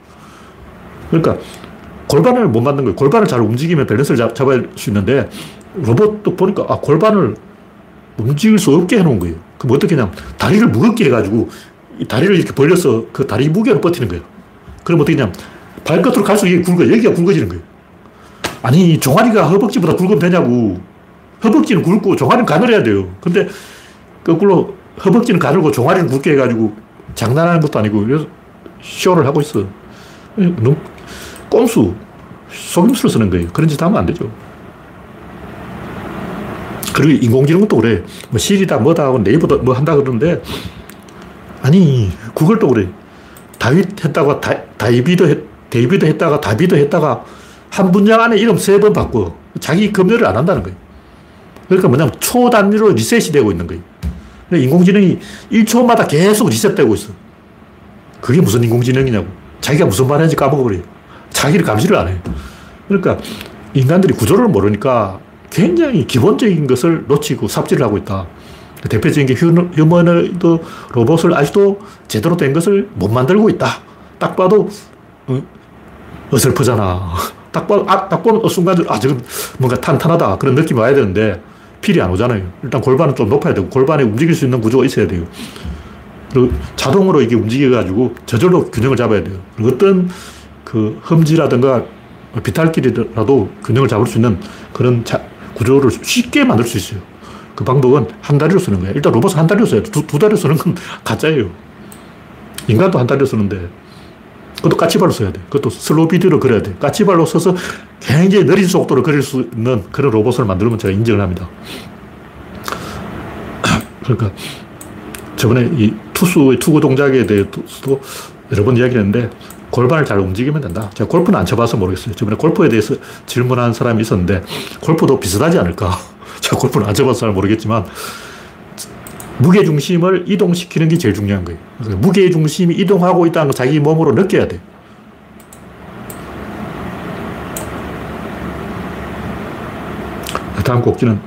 A: 그러니까 골반을 못 만든 거예요. 골반을 잘 움직이면 밸런스를 잡, 잡을 수 있는데 로봇도 보니까 아, 골반을 움직일 수 없게 해놓은 거예요. 그럼 어떻게 하냐면 다리를 무겁게 해가지고 이 다리를 이렇게 벌려서 그 다리 무게로 버티는 거예요. 그럼 어떻게 하냐면 발끝으로 갈수록 이게 굵어. 여기가 굵어지는 거예요. 아니, 종아리가 허벅지보다 굵으면 되냐고. 허벅지는 굵고 종아리는 가늘어야 돼요. 근데 거꾸로 허벅지는 가늘고 종아리는 굵게 해가지고 장난하는 것도 아니고 쇼를 하고 있어. 너무 꼼수, 속임수를 쓰는 거예요. 그런 짓 하면 안 되죠. 그리고 인공지능도 그래. 뭐 시리다 뭐다 하고 네이버다 뭐 한다 그러는데 아니 구글도 그래. 다윗 했다가 다, 다이비드 했, 데이비드 했다가 다비드 했다가 한 분야 안에 이름 세 번 바꿔. 자기 검열을 안 한다는 거예요. 그러니까 뭐냐면 초 단위로 리셋이 되고 있는 거예요. 인공지능이 1초마다 계속 리셋되고 있어. 그게 무슨 인공지능이냐고. 자기가 무슨 말 하는지 까먹어버려요. 자기를 감시를 안 해요. 그러니까 인간들이 구조를 모르니까 굉장히 기본적인 것을 놓치고 삽질을 하고 있다. 대표적인 게 휴머노이드 로봇을 아직도 제대로 된 것을 못 만들고 있다. 딱 봐도 어, 어설프잖아. 딱 봐도 아, 딱 보는 순간 아 저건 뭔가 탄탄하다 그런 느낌이 와야 되는데 필이 안 오잖아요. 일단 골반은 좀 높아야 되고 골반에 움직일 수 있는 구조가 있어야 돼요. 그리고 자동으로 이게 움직여가지고 저절로 균형을 잡아야 돼요. 어떤 그 험지라든가 비탈길이라도 균형을 잡을 수 있는 그런 자, 구조를 쉽게 만들 수 있어요. 그 방법은 한 다리로 쓰는 거예요. 일단 로봇은 한 다리로 돼. 두, 두 다리로 쓰는 건 가짜예요. 인간도 한 다리로 쓰는데 그것도 까치발로 써야 돼. 그것도 슬로우 비디오로 그려야 돼. 까치발로 써서 굉장히 느린 속도로 그릴 수 있는 그런 로봇을 만들면 제가 인정을 합니다. 그러니까 저번에 이 투수의 투구 동작에 대해서도 여러 번 이야기를 했는데 골반을 잘 움직이면 된다. 제가 골프는 안 쳐봐서 모르겠어요. 저번에 골프에 대해서 질문한 사람이 있었는데 골프도 비슷하지 않을까. 제가 골프는 안 쳐봐서 잘 모르겠지만 무게 중심을 이동시키는 게 제일 중요한 거예요. 무게 중심이 이동하고 있다는 걸 자기 몸으로 느껴야 돼. 다음 곡지는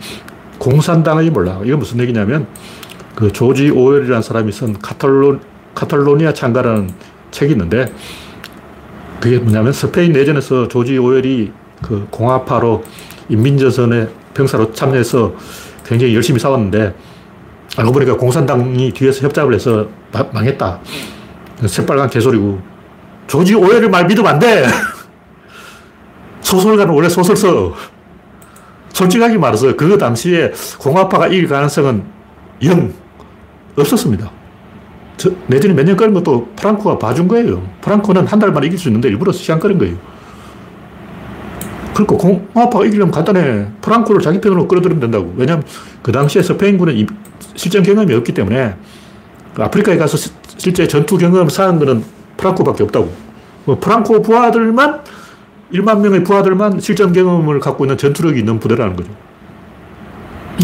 A: 공산당의 몰라. 이건 무슨 얘기냐면 그 조지 오웰이라는 사람이 쓴 카탈로, 카탈로니아 창가라는 책이 있는데 그게 뭐냐면 스페인 내전에서 조지 오웰이 그 공화파로 인민전선에 병사로 참여해서 굉장히 열심히 싸웠는데 알고 보니까 공산당이 뒤에서 협잡을 해서 망했다. 새빨간 개소리고. 조지 오웰을 말 믿으면 안 돼! 소설가는 원래 소설 써. 솔직하게 말해서 그 당시에 공화파가 이길 가능성은 영 없었습니다. 내전이 몇년 끌은 것도 프랑코가 봐준 거예요. 프랑코는 한 달 만에 이길 수 있는데 일부러 시간 끌은 거예요. 그러니까 공화파가 이기려면 간단해. 프랑코를 자기 편으로 끌어들이면 된다고. 왜냐하면 그 당시에 스페인군은 실전 경험이 없기 때문에 그 아프리카에 가서 시, 실제 전투 경험을 쌓은 거는 프랑코밖에 없다고. 뭐 프랑코 부하들만 1만 명의 부하들만 실전 경험을 갖고 있는 전투력이 있는 부대라는 거죠.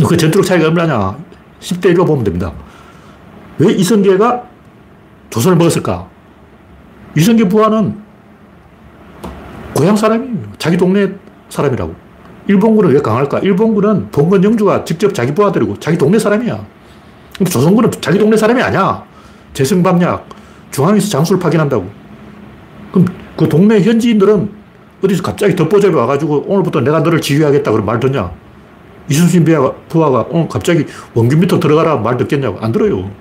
A: 그 전투력 차이가 얼마냐? 10대 1로 보면 됩니다. 왜 이성계가 조선을 먹었을까? 이성계 부하는 고향 사람이에요. 자기 동네 사람이라고. 일본군은 왜 강할까? 일본군은 봉건 영주가 직접 자기 부하들이고 자기 동네 사람이야. 조선군은 자기 동네 사람이 아니야. 재승방약, 중앙에서 장수를 파견한다고. 그럼 그 동네 현지인들은 어디서 갑자기 덮보잡이 와가지고 오늘부터 내가 너를 지휘하겠다 그런 말 듣냐? 이순신 부하가 오늘 갑자기 원균 밑으로 들어가라 말 듣겠냐고. 안 들어요.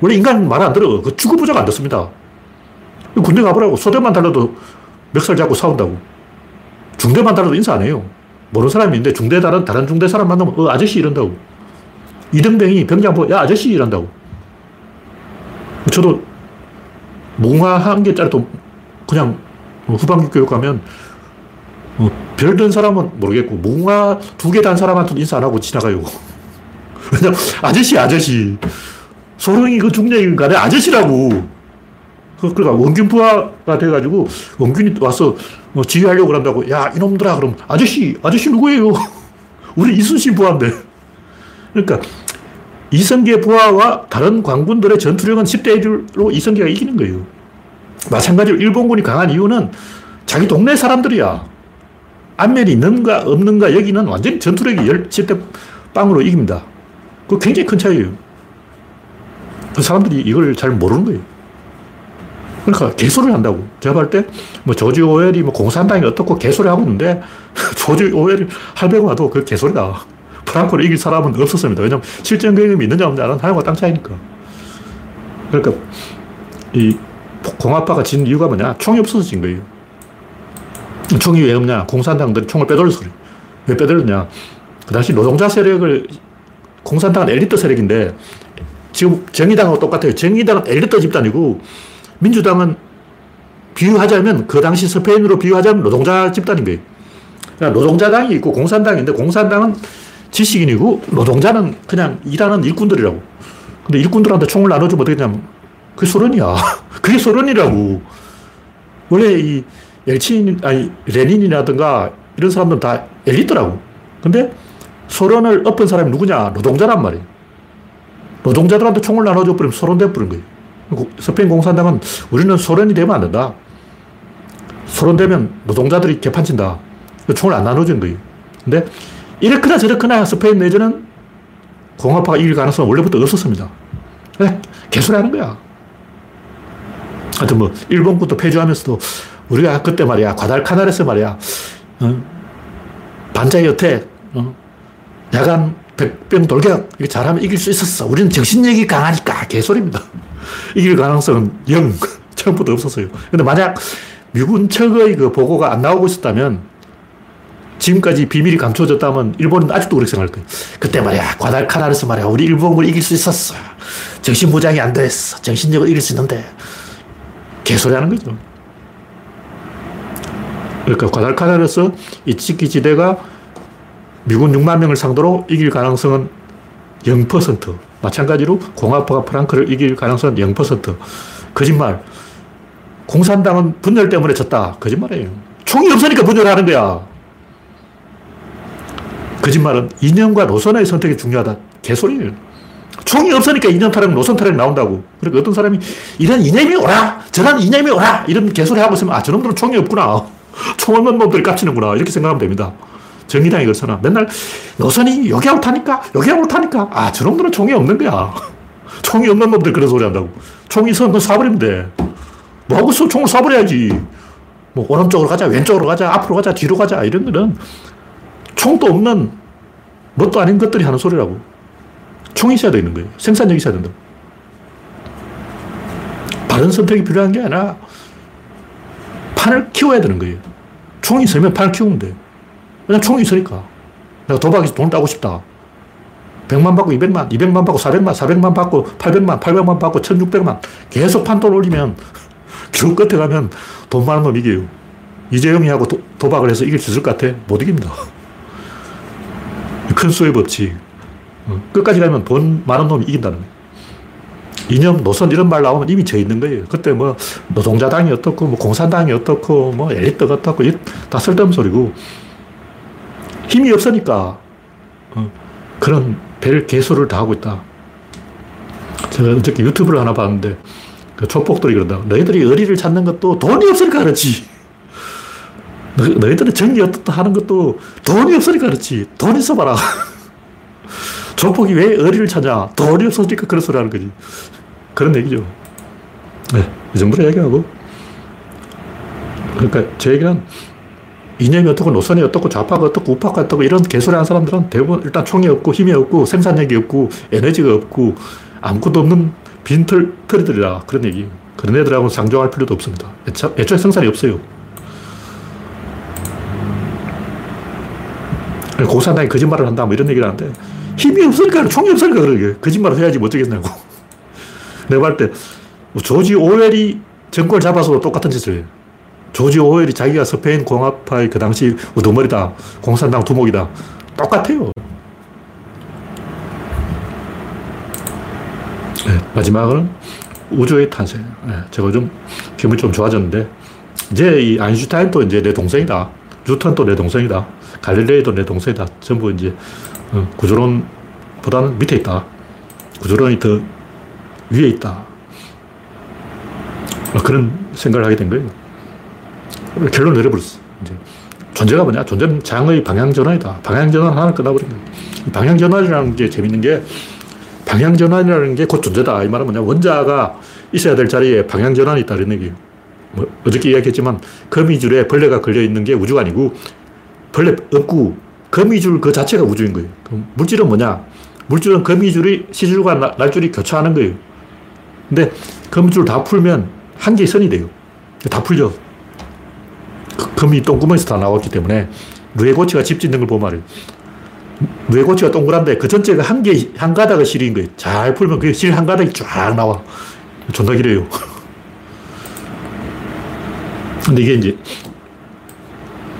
A: 원래 인간 말 안 들어. 그 주구부작 안 듣습니다. 군대 가보라고. 소대만 달려도 멱살 잡고 싸운다고. 중대만 달려도 인사 안 해요. 모르는 사람이 있는데 중대 다른, 다른 중대 사람 만나면 어, 아저씨 이런다고. 이등병이 병장 보고 야, 아저씨 이런다고. 저도 몽화 한 개짜리도 그냥 후반기 교육 가면 어, 별든 사람은 모르겠고 몽화 두 개 단 사람한테 인사 안 하고 지나가요. 왜냐 아저씨, 아저씨. 소령이 그 중령인 간에 아저씨라고. 그, 그러니까 원균 부하가 돼가지고 원균이 와서 뭐 지휘하려고 그런다고. 야, 이놈들아. 그럼 아저씨, 아저씨 누구예요? 우리 이순신 부하인데. 그러니까 이성계 부하와 다른 광군들의 전투력은 10대 1로 이성계가 이기는 거예요. 마찬가지로 일본군이 강한 이유는 자기 동네 사람들이야. 안면이 있는가 없는가 여기는 완전히 전투력이 10대 빵으로 이깁니다. 그 굉장히 큰 차이예요. 그 사람들이 이걸 잘 모르는 거예요. 그러니까 개소리를 한다고. 제가 볼 때, 뭐, 조지 오웰이 뭐 공산당이 어떻고 개소리 하고 있는데, 조지 오웰이 할배고 와도 그 개소리다. 프랑코를 이길 사람은 없었습니다. 왜냐면 실전 경험이 있느냐 없느냐는 하늘과 땅 차이니까. 그러니까, 이 공화파가 진 이유가 뭐냐? 총이 없어서 진 거예요. 총이 왜 없냐? 공산당들이 총을 빼돌려서 그래. 왜 빼돌렸냐? 그 당시 노동자 세력을, 공산당은 엘리트 세력인데, 지금 정의당하고 똑같아요. 정의당은 엘리트 집단이고 민주당은 비유하자면 그 당시 스페인으로 비유하자면 노동자 집단인 거예요. 그러니까 노동자당이 있고 공산당인데 공산당은 지식인이고 노동자는 그냥 일하는 일꾼들이라고. 근데 일꾼들한테 총을 나눠주면 어떻게 되냐면 그게 소련이야. 그게 소련이라고. 원래 이 엘친, 아니, 레닌이라든가 이런 사람들은 다 엘리트라고. 근데 소련을 엎은 사람이 누구냐? 노동자란 말이에요. 노동자들한테 총을 나눠줘 버리면 소련 돼버린 거예요. 스페인 공산당은 우리는 소련이 되면 안 된다. 소련 되면 노동자들이 개판친다. 총을 안 나눠주는 거예요. 근데 이렇거나 저렇거나 스페인 내전은 공화파가 이길 가능성은 원래부터 없었습니다. 개소리 하는 거야. 하여튼 뭐, 일본군도 폐주하면서도 우리가 그때 말이야, 과달카날에서 말이야, 어? 반자의 여태, 어? 야간 백병 돌격, 이렇게 잘하면 이길 수 있었어. 우리는 정신력이 강하니까. 개소리입니다. 이길 가능성은 영. 처음부터 없었어요. 근데 만약 미군 측의 그 보고가 안 나오고 있었다면 지금까지 비밀이 감춰졌다면 일본은 아직도 그렇게 생각할 거예요. 그때 말이야, 과달카날에서 말이야, 우리 일본을 이길 수 있었어. 정신무장이 안 됐어. 정신력을 이길 수 있는데. 개소리 하는 거죠. 그러니까 과달카날에서 이 치키 지대가 미군 6만 명을 상대로 이길 가능성은 0%. 마찬가지로 공화파가 프랑크를 이길 가능성은 0%. 거짓말. 공산당은 분열 때문에 졌다. 거짓말이에요. 총이 없으니까 분열하는 거야. 거짓말은 이념과 노선의 선택이 중요하다. 개소리예요. 총이 없으니까 이념 타령, 노선 타령 나온다고. 그러니까 어떤 사람이 이런 이념이 오라! 저런 이념이 오라! 이런 개소리 하고 있으면 아, 저놈들은 총이 없구나. 총 없는 놈들이 깝치는구나. 이렇게 생각하면 됩니다. 정의당이 그렇잖아. 맨날 노선이 여기 옳다니까, 여기 옳다니까. 아, 저놈들은 총이 없는 거야. 총이 없는 놈들 그런 소리 한다고. 총이 있으면 쏴버리면 돼. 뭐 하고 있어? 총을 쏴버려야지. 뭐, 오른쪽으로 가자, 왼쪽으로 가자, 앞으로 가자, 뒤로 가자. 이런 거는 총도 없는 뭣도 아닌 것들이 하는 소리라고. 총이 있어야 되는 거예요. 생산력이 있어야 된다. 바른 선택이 필요한 게 아니라 판을 키워야 되는 거예요. 총이 있으면 판을 키우면 돼. 그냥 총이 있으니까. 내가 도박에서 돈 따고 싶다. 100만 받고 200만, 200만 받고 400만, 400만 받고 800만, 800만 받고 1600만. 계속 판돈 올리면 길 끝에 가면 돈 많은 놈 이겨요. 이재용이 하고 도, 도박을 해서 이길 수 있을 것 같아? 못 이깁니다. 큰 수의 법칙. 어, 끝까지 가면 돈 많은 놈이 이긴다는 거예요. 이념, 노선 이런 말 나오면 이미 져 있는 거예요. 그때 뭐 노동자당이 어떻고 뭐 공산당이 어떻고 뭐 엘리트가 어떻고 다 쓸데없는 소리고 힘이 없으니까 어, 그런 별 개소를 다 하고 있다. 제가 어저께 유튜브를 하나 봤는데 그 족복들이 그런다. 너희들이 의리를 찾는 것도 돈이 없으니까 그렇지. 너희들은 정리 어떻다 하는 것도 돈이 없으니까 그렇지. 돈 있어봐라. 족복이 왜 의리를 찾냐? 돈이 없으니까 그런 소리 하는 거지. 그런 얘기죠. 네, 이 정도로 얘기하고. 그러니까 제 얘기는 이념이 어떻고 노선이 어떻고 좌파가 어떻고 우파가 어떻고 이런 개소리 하는 사람들은 대부분 일단 총이 없고 힘이 없고 생산력이 없고 에너지가 없고 아무것도 없는 빈털, 털이들이라 그런 얘기. 그런 애들하고 상종할 필요도 없습니다. 애초, 애초에 생산이 없어요. 공산당이 거짓말을 한다 뭐 이런 얘기를 하는데 힘이 없으니까 총이 없으니까 그러게 거짓말을 해야지 뭐 어쩌겠냐고 내가 볼때 뭐 조지 오웰이 정권을 잡아서 똑같은 짓을 해요 조지 오웰이 자기가 스페인 공화파의 그 당시 우두머리다 공산당 두목이다 똑같아요 네, 마지막은 우주의 탄생 네, 제가 좀 기분이 좀 좋아졌는데 이제 이 아인슈타인도 이제 내 동생이다 뉴턴도 내 동생이다 갈릴레이도 내 동생이다. 전부 이제 어, 구조론보다는 밑에 있다. 구조론이 더 위에 있다. 뭐 그런 생각을 하게 된 거예요. 결론 내려버렸어. 이제 존재가 뭐냐? 존재는 장의 방향전환이다. 방향전환 하나 끝나버린 거예요. 방향전환이라는 게 재밌는 게 방향전환이라는 게 곧 존재다. 이 말은 뭐냐? 원자가 있어야 될 자리에 방향전환이 있다. 이런 얘기예요. 뭐 어저께 이야기했지만 거미줄에 벌레가 걸려 있는 게 우주가 아니고 벌레 없고 거미줄 그 자체가 우주인 거예요. 물질은 뭐냐? 물질은 거미줄이 시줄과 날줄이 교차하는 거예요. 근데 거미줄 다 풀면 한 개의 선이 돼요. 다 풀려. 그 거미 똥구멍에서 다 나왔기 때문에 누에고치가 집 짓는 걸 보면 말이에요. 누에고치가 동그란데 그 전체가 한 개, 한 가닥의 실인 거예요. 잘 풀면 그 실 한 가닥이 쫙 나와. 존나 길어요. 근데 이게 이제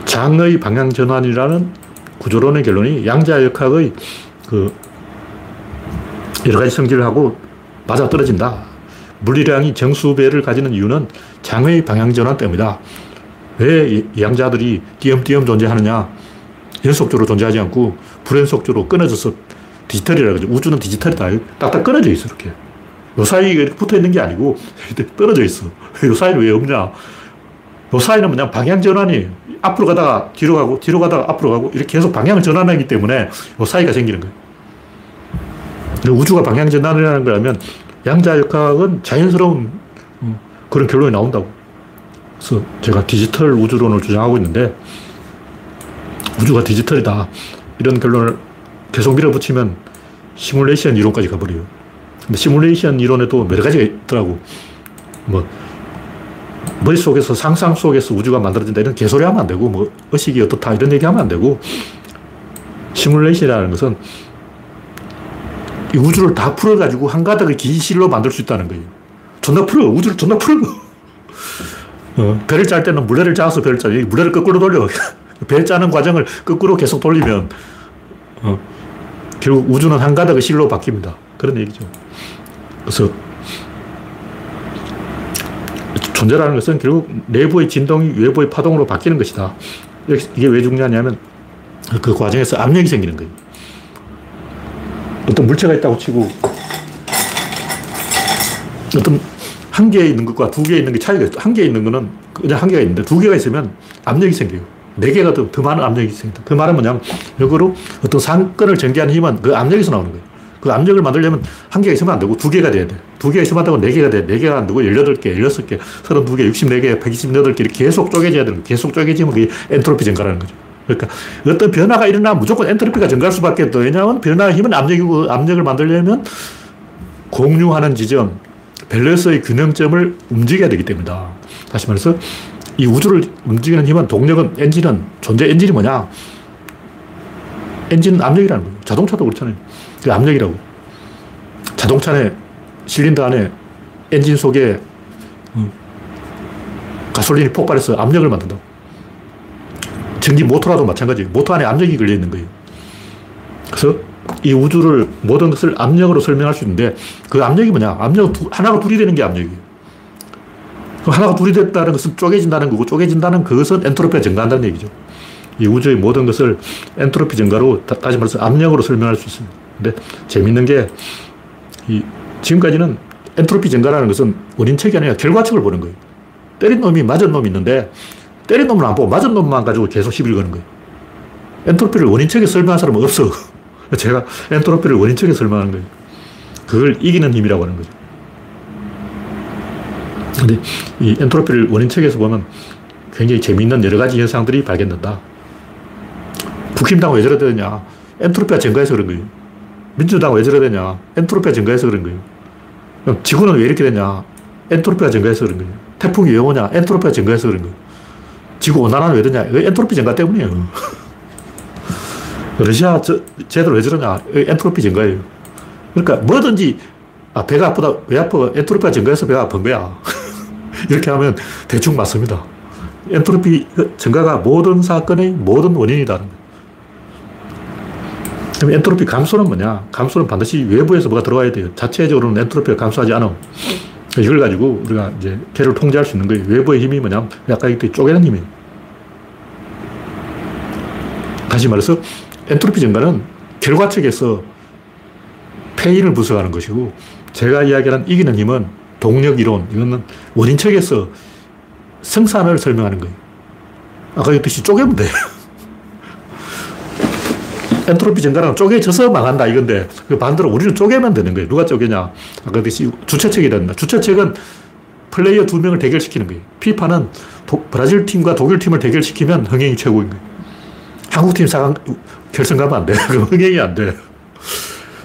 A: 장의 방향 전환이라는 구조론의 결론이 양자역학의 그 여러 가지 성질을 하고 맞아 떨어진다. 물리량이 정수배를 가지는 이유는 장의 방향 전환 때문이다. 왜 양자들이 띄엄띄엄 존재하느냐? 연속적으로 존재하지 않고 불연속적으로 끊어져서 디지털이라 그러죠. 우주는 디지털이다. 딱딱 끊어져 있어, 이렇게. 요 사이에 붙어 있는 게 아니고 떨어져 있어. 요 사이는 왜 없냐? 요 사이는 그냥 방향 전환이에요. 앞으로 가다가 뒤로 가고, 뒤로 가다가 앞으로 가고, 이렇게 계속 방향을 전환하기 때문에 요 사이가 생기는 거예요. 우주가 방향 전환을 하는 거라면 양자 역학은 자연스러운 어, 그런 결론이 나온다고. 그래서 제가 디지털 우주론을 주장하고 있는데 우주가 디지털이다. 이런 결론을 계속 밀어붙이면 시뮬레이션 이론까지 가버려요. 근데 시뮬레이션 이론에도 여러 가지가 있더라고. 뭐, 머릿속에서 상상 속에서 우주가 만들어진다 이런 개소리 하면 안 되고, 뭐, 의식이 어떻다 이런 얘기 하면 안 되고, 시뮬레이션이라는 것은 이 우주를 다 풀어가지고 한 가닥의 긴 실로 만들 수 있다는 거예요. 존나 풀어. 우주를 존나 풀어. 어, 배를 짤 때는 물레를 짜서 배를 짜. 물레를 거꾸로 돌려. 배 짜는 과정을 거꾸로 계속 돌리면, 어, 결국 우주는 한 가닥의 실로 바뀝니다. 그런 얘기죠. 그래서, 존재라는 것은 결국 내부의 진동이 외부의 파동으로 바뀌는 것이다. 이게 왜 중요하냐면, 그 과정에서 압력이 생기는 거예요. 어떤 물체가 있다고 치고 어떤 한 개에 있는 것과 두 개에 있는 게 차이가 있어. 한 개에 있는 거는 그냥 한 개가 있는데 두 개가 있으면 압력이 생겨요. 네 개가 더, 더 많은 압력이 생긴다. 그 말은 뭐냐면 역으로 어떤 사건을 전개하는 힘은 그 압력에서 나오는 거예요. 그 압력을 만들려면 한 개가 있으면 안 되고 두 개가 돼야 돼. 두 개가 있으면 안 되고 네 개가 돼. 네 개가 안 되고 18개, 16개, 32개, 64개, 128개 이렇게 계속 쪼개져야 되는 거예요. 계속 쪼개지면 그게 엔트로피 증가라는 거죠. 그러니까 어떤 변화가 일어나면 무조건 엔트로피가 증가할 수밖에 없다. 왜냐하면 변화의 힘은 압력이고 압력을 만들려면 공유하는 지점, 밸런스의 균형점을 움직여야 되기 때문이다. 다시 말해서 이 우주를 움직이는 힘은 동력은 엔진은 존재 엔진이 뭐냐? 엔진은 압력이라는 거예요. 자동차도 그렇잖아요. 그 압력이라고. 자동차 안에 실린더 안에 엔진 속에 음, 가솔린이 폭발해서 압력을 만든다고. 전기 모터라도 마찬가지예요. 모터 안에 압력이 걸려 있는 거예요. 그래서 이 우주를 모든 것을 압력으로 설명할 수 있는데 그 압력이 뭐냐? 압력 하나가 둘이 되는 게 압력이에요. 하나가 둘이 됐다는 것은 쪼개진다는 거고 쪼개진다는 그것은 엔트로피가 증가한다는 얘기죠. 이 우주의 모든 것을 엔트로피 증가로 다시 말해서 압력으로 설명할 수 있습니다. 근데 재밌는 게 이, 지금까지는 엔트로피 증가라는 것은 원인책이 아니라 결과책을 보는 거예요. 때린 놈이 맞은 놈이 있는데 때린 놈을 안 보고 맞은 놈만 가지고 계속 시비를 거는 거예요. 엔트로피를 원인책에 설명한 사람은 없어. 제가 엔트로피를 원인책에 설명하는 거예요. 그걸 이기는 힘이라고 하는 거죠. 근데 이 엔트로피를 원인측에서 보면 굉장히 재미있는 여러 가지 현상들이 발견된다. 국힘당 왜 저래 되냐? 엔트로피가 증가해서 그런 거예요. 민주당 왜 저래 되냐? 엔트로피가 증가해서 그런 거예요. 지구는 왜 이렇게 되냐? 엔트로피가 증가해서 그런 거예요. 태풍이 왜 오냐? 엔트로피가 증가해서 그런 거예요. 지구 온난화는 왜 되냐? 엔트로피 증가 때문이에요. 러시아 저, 쟤들 왜 저러냐? 엔트로피 증가예요. 그러니까 뭐든지 아, 배가 아프다. 왜 아파? 엔트로피가 증가해서 배가 아픈 거야. 이렇게 하면 대충 맞습니다. 엔트로피 증가가 모든 사건의 모든 원인이다. 그럼 엔트로피 감소는 뭐냐? 감소는 반드시 외부에서 뭐가 들어와야 돼요. 자체적으로는 엔트로피가 감소하지 않아. 이걸 가지고 우리가 이제 걔를 통제할 수 있는 거예요. 외부의 힘이 뭐냐면 아까 얘기했 쪼개는 힘이에요. 다시 말해서 엔트로피 증가는 결과측에서 패인을 분석하는 것이고 제가 이야기하는 이기는 힘은 동력 이론, 이거는 원인측에서 생산을 설명하는 거예요. 아까 얘기했듯이 쪼개면 돼요. 엔트로피 증가는 쪼개져서 망한다 이건데 그 반대로 우리는 쪼개면 되는 거예요. 누가 쪼개냐? 아까 듯이 주최측이 된다. 주최측은 플레이어 두 명을 대결시키는 거예요. 피파는 도, 브라질 팀과 독일 팀을 대결시키면 흥행이 최고인 거예요. 한국 팀 4강 결승 가면 안 돼. 그럼 흥행이 안 돼.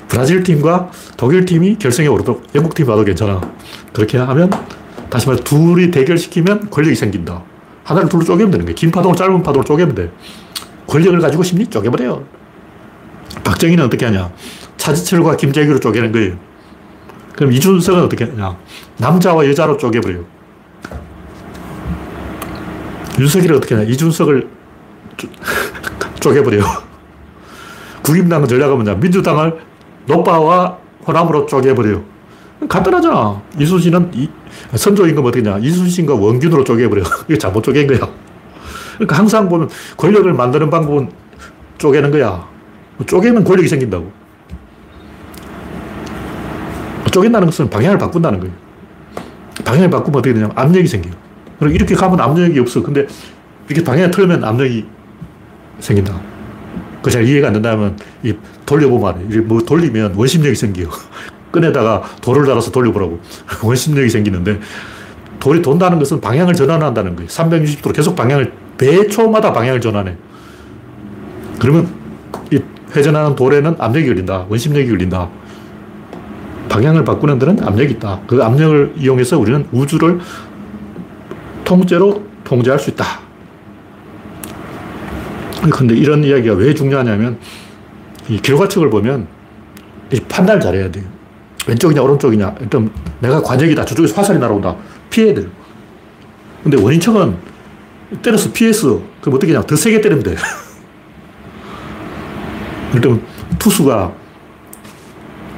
A: 브라질 팀과 독일 팀이 결승에 오르도록 영국 팀 와도 괜찮아. 그렇게 하면 다시 말해 둘이 대결시키면 권력이 생긴다. 하나를 둘로 쪼개면 되는 거예요. 긴 파동을 짧은 파동을 쪼개면 돼. 권력을 가지고 심리 쪼개버려요. 박정희는 어떻게 하냐. 차지철과 김재규로 쪼개는 거예요. 그럼 이준석은 어떻게 하냐. 남자와 여자로 쪼개버려요. 윤석이를 어떻게 하냐. 이준석을 쪼, 쪼개버려요. 국임당은 전략은 뭐냐. 민주당을 노빠와 호남으로 쪼개버려요. 간단하잖아. 이순신은 이, 선조임금 어떻게냐. 이순신과 원균으로 쪼개버려. 이거 잘못 쪼갠 거야. 그러니까 항상 보면 권력을 만드는 방법은 쪼개는 거야. 쪼개면 권력이 생긴다고. 쪼갠다는 것은 방향을 바꾼다는 거예요. 방향을 바꾸면 어떻게 되냐면 압력이 생겨요. 이렇게 가면 압력이 없어. 근데 이렇게 방향을 틀면 압력이 생긴다. 그 잘 이해가 안 된다면 이 돌려보면 알아요. 뭐 돌리면 원심력이 생겨요. 끈에다가 돌을 달아서 돌려보라고. 원심력이 생기는데 돌이 돈다는 것은 방향을 전환한다는 거예요. 360도로 계속 방향을, 배초마다 방향을 전환해. 그러면 이 회전하는 돌에는 압력이 걸린다. 원심력이 걸린다. 방향을 바꾸는 데는 압력이 있다. 그 압력을 이용해서 우리는 우주를 통째로 통제할 수 있다. 근데 이런 이야기가 왜 중요하냐면 이 결과측을 보면 판단을 잘해야 돼요. 왼쪽이냐 오른쪽이냐 일단 내가 관역이다 저쪽에서 화살이 날아온다 피해야 돼요. 근데 원인척은 때려서 피했어. 그럼 어떻게 하냐 더 세게 때리면 돼. 일단 투수가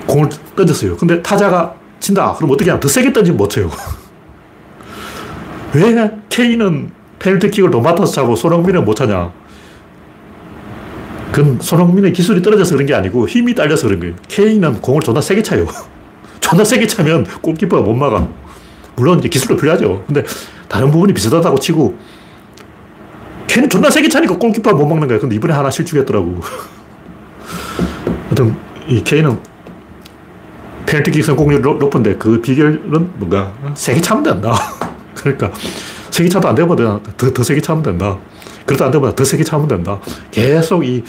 A: 공을 던졌어요. 근데 타자가 친다. 그럼 어떻게 하냐 더 세게 던지면 못 쳐요. 왜 K는 페널티킥을 도맡아서 차고 손흥민은 못 차냐? 그건 손흥민의 기술이 떨어져서 그런 게 아니고 힘이 딸려서 그런 거예요. K는 공을 존나 세게 차요. 존나 세게 차면 골키퍼가 못 막아. 물론 이제 기술도 필요하죠. 근데 다른 부분이 비슷하다고 치고 K는 존나 세게 차니까 골키퍼가 못 막는 거야. 근데 이번에 하나 실축했더라고. 하여튼 이 K는 페널티킥 성공률이 높은데 그 비결은 뭔가 세게 차면 된다. 그러니까 세게 차도 안 되면 더, 더 세게 차면 된다. 그래도 안 되면 더 세게 차면 된다. 계속 이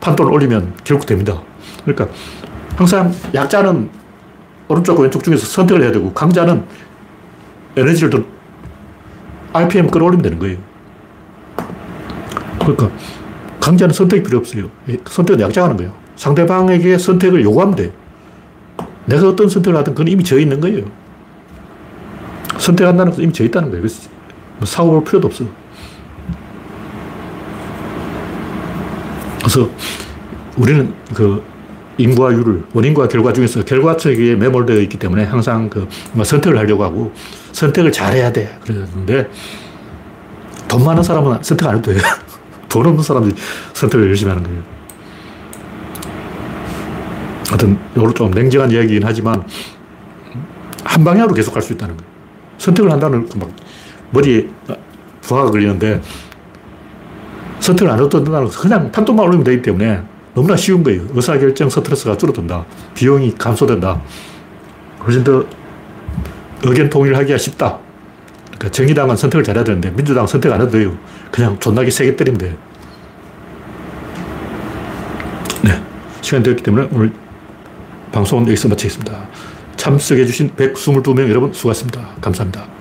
A: 판돈을 올리면 결국 됩니다. 그러니까 항상 약자는 오른쪽과 왼쪽 중에서 선택을 해야 되고 강자는 에너지를 더 RPM 끌어올리면 되는 거예요. 그러니까 강자는 선택이 필요 없어요. 선택은 약자가 하는 거예요. 상대방에게 선택을 요구하면 돼. 내가 어떤 선택을 하든 그건 이미 져 있는 거예요. 선택한다는 것은 이미 져 있다는 거예요. 그래서 뭐 사고 볼 필요도 없어. 그래서 우리는 그 인과 유를, 원인과 결과 중에서 결과측에 매몰되어 있기 때문에 항상 그 선택을 하려고 하고 선택을 잘해야 돼. 그러는데 돈 많은 사람은 선택 안 해도 돼. 돈 없는 사람들이 선택을 열심히 하는 거예요. 하여튼, 이걸 좀 냉정한 이야기긴 하지만 한 방향으로 계속 갈 수 있다는 거예요. 선택을 한다는 막 머리에 부하가 걸리는데 선택을 안 해도 된다는 것은 그냥 판돈만 올리면 되기 때문에 너무나 쉬운 거예요. 의사결정 스트레스가 줄어든다. 비용이 감소된다. 훨씬 더 의견 통일하기가 쉽다. 그러니까 정의당은 선택을 잘해야 되는데 민주당은 선택 안 해도 돼요. 그냥 존나게 세게 때리면 돼. 네. 시간이 되었기 때문에 오늘 방송은 여기서 마치겠습니다. 참석해주신 122명 여러분 수고하셨습니다. 감사합니다.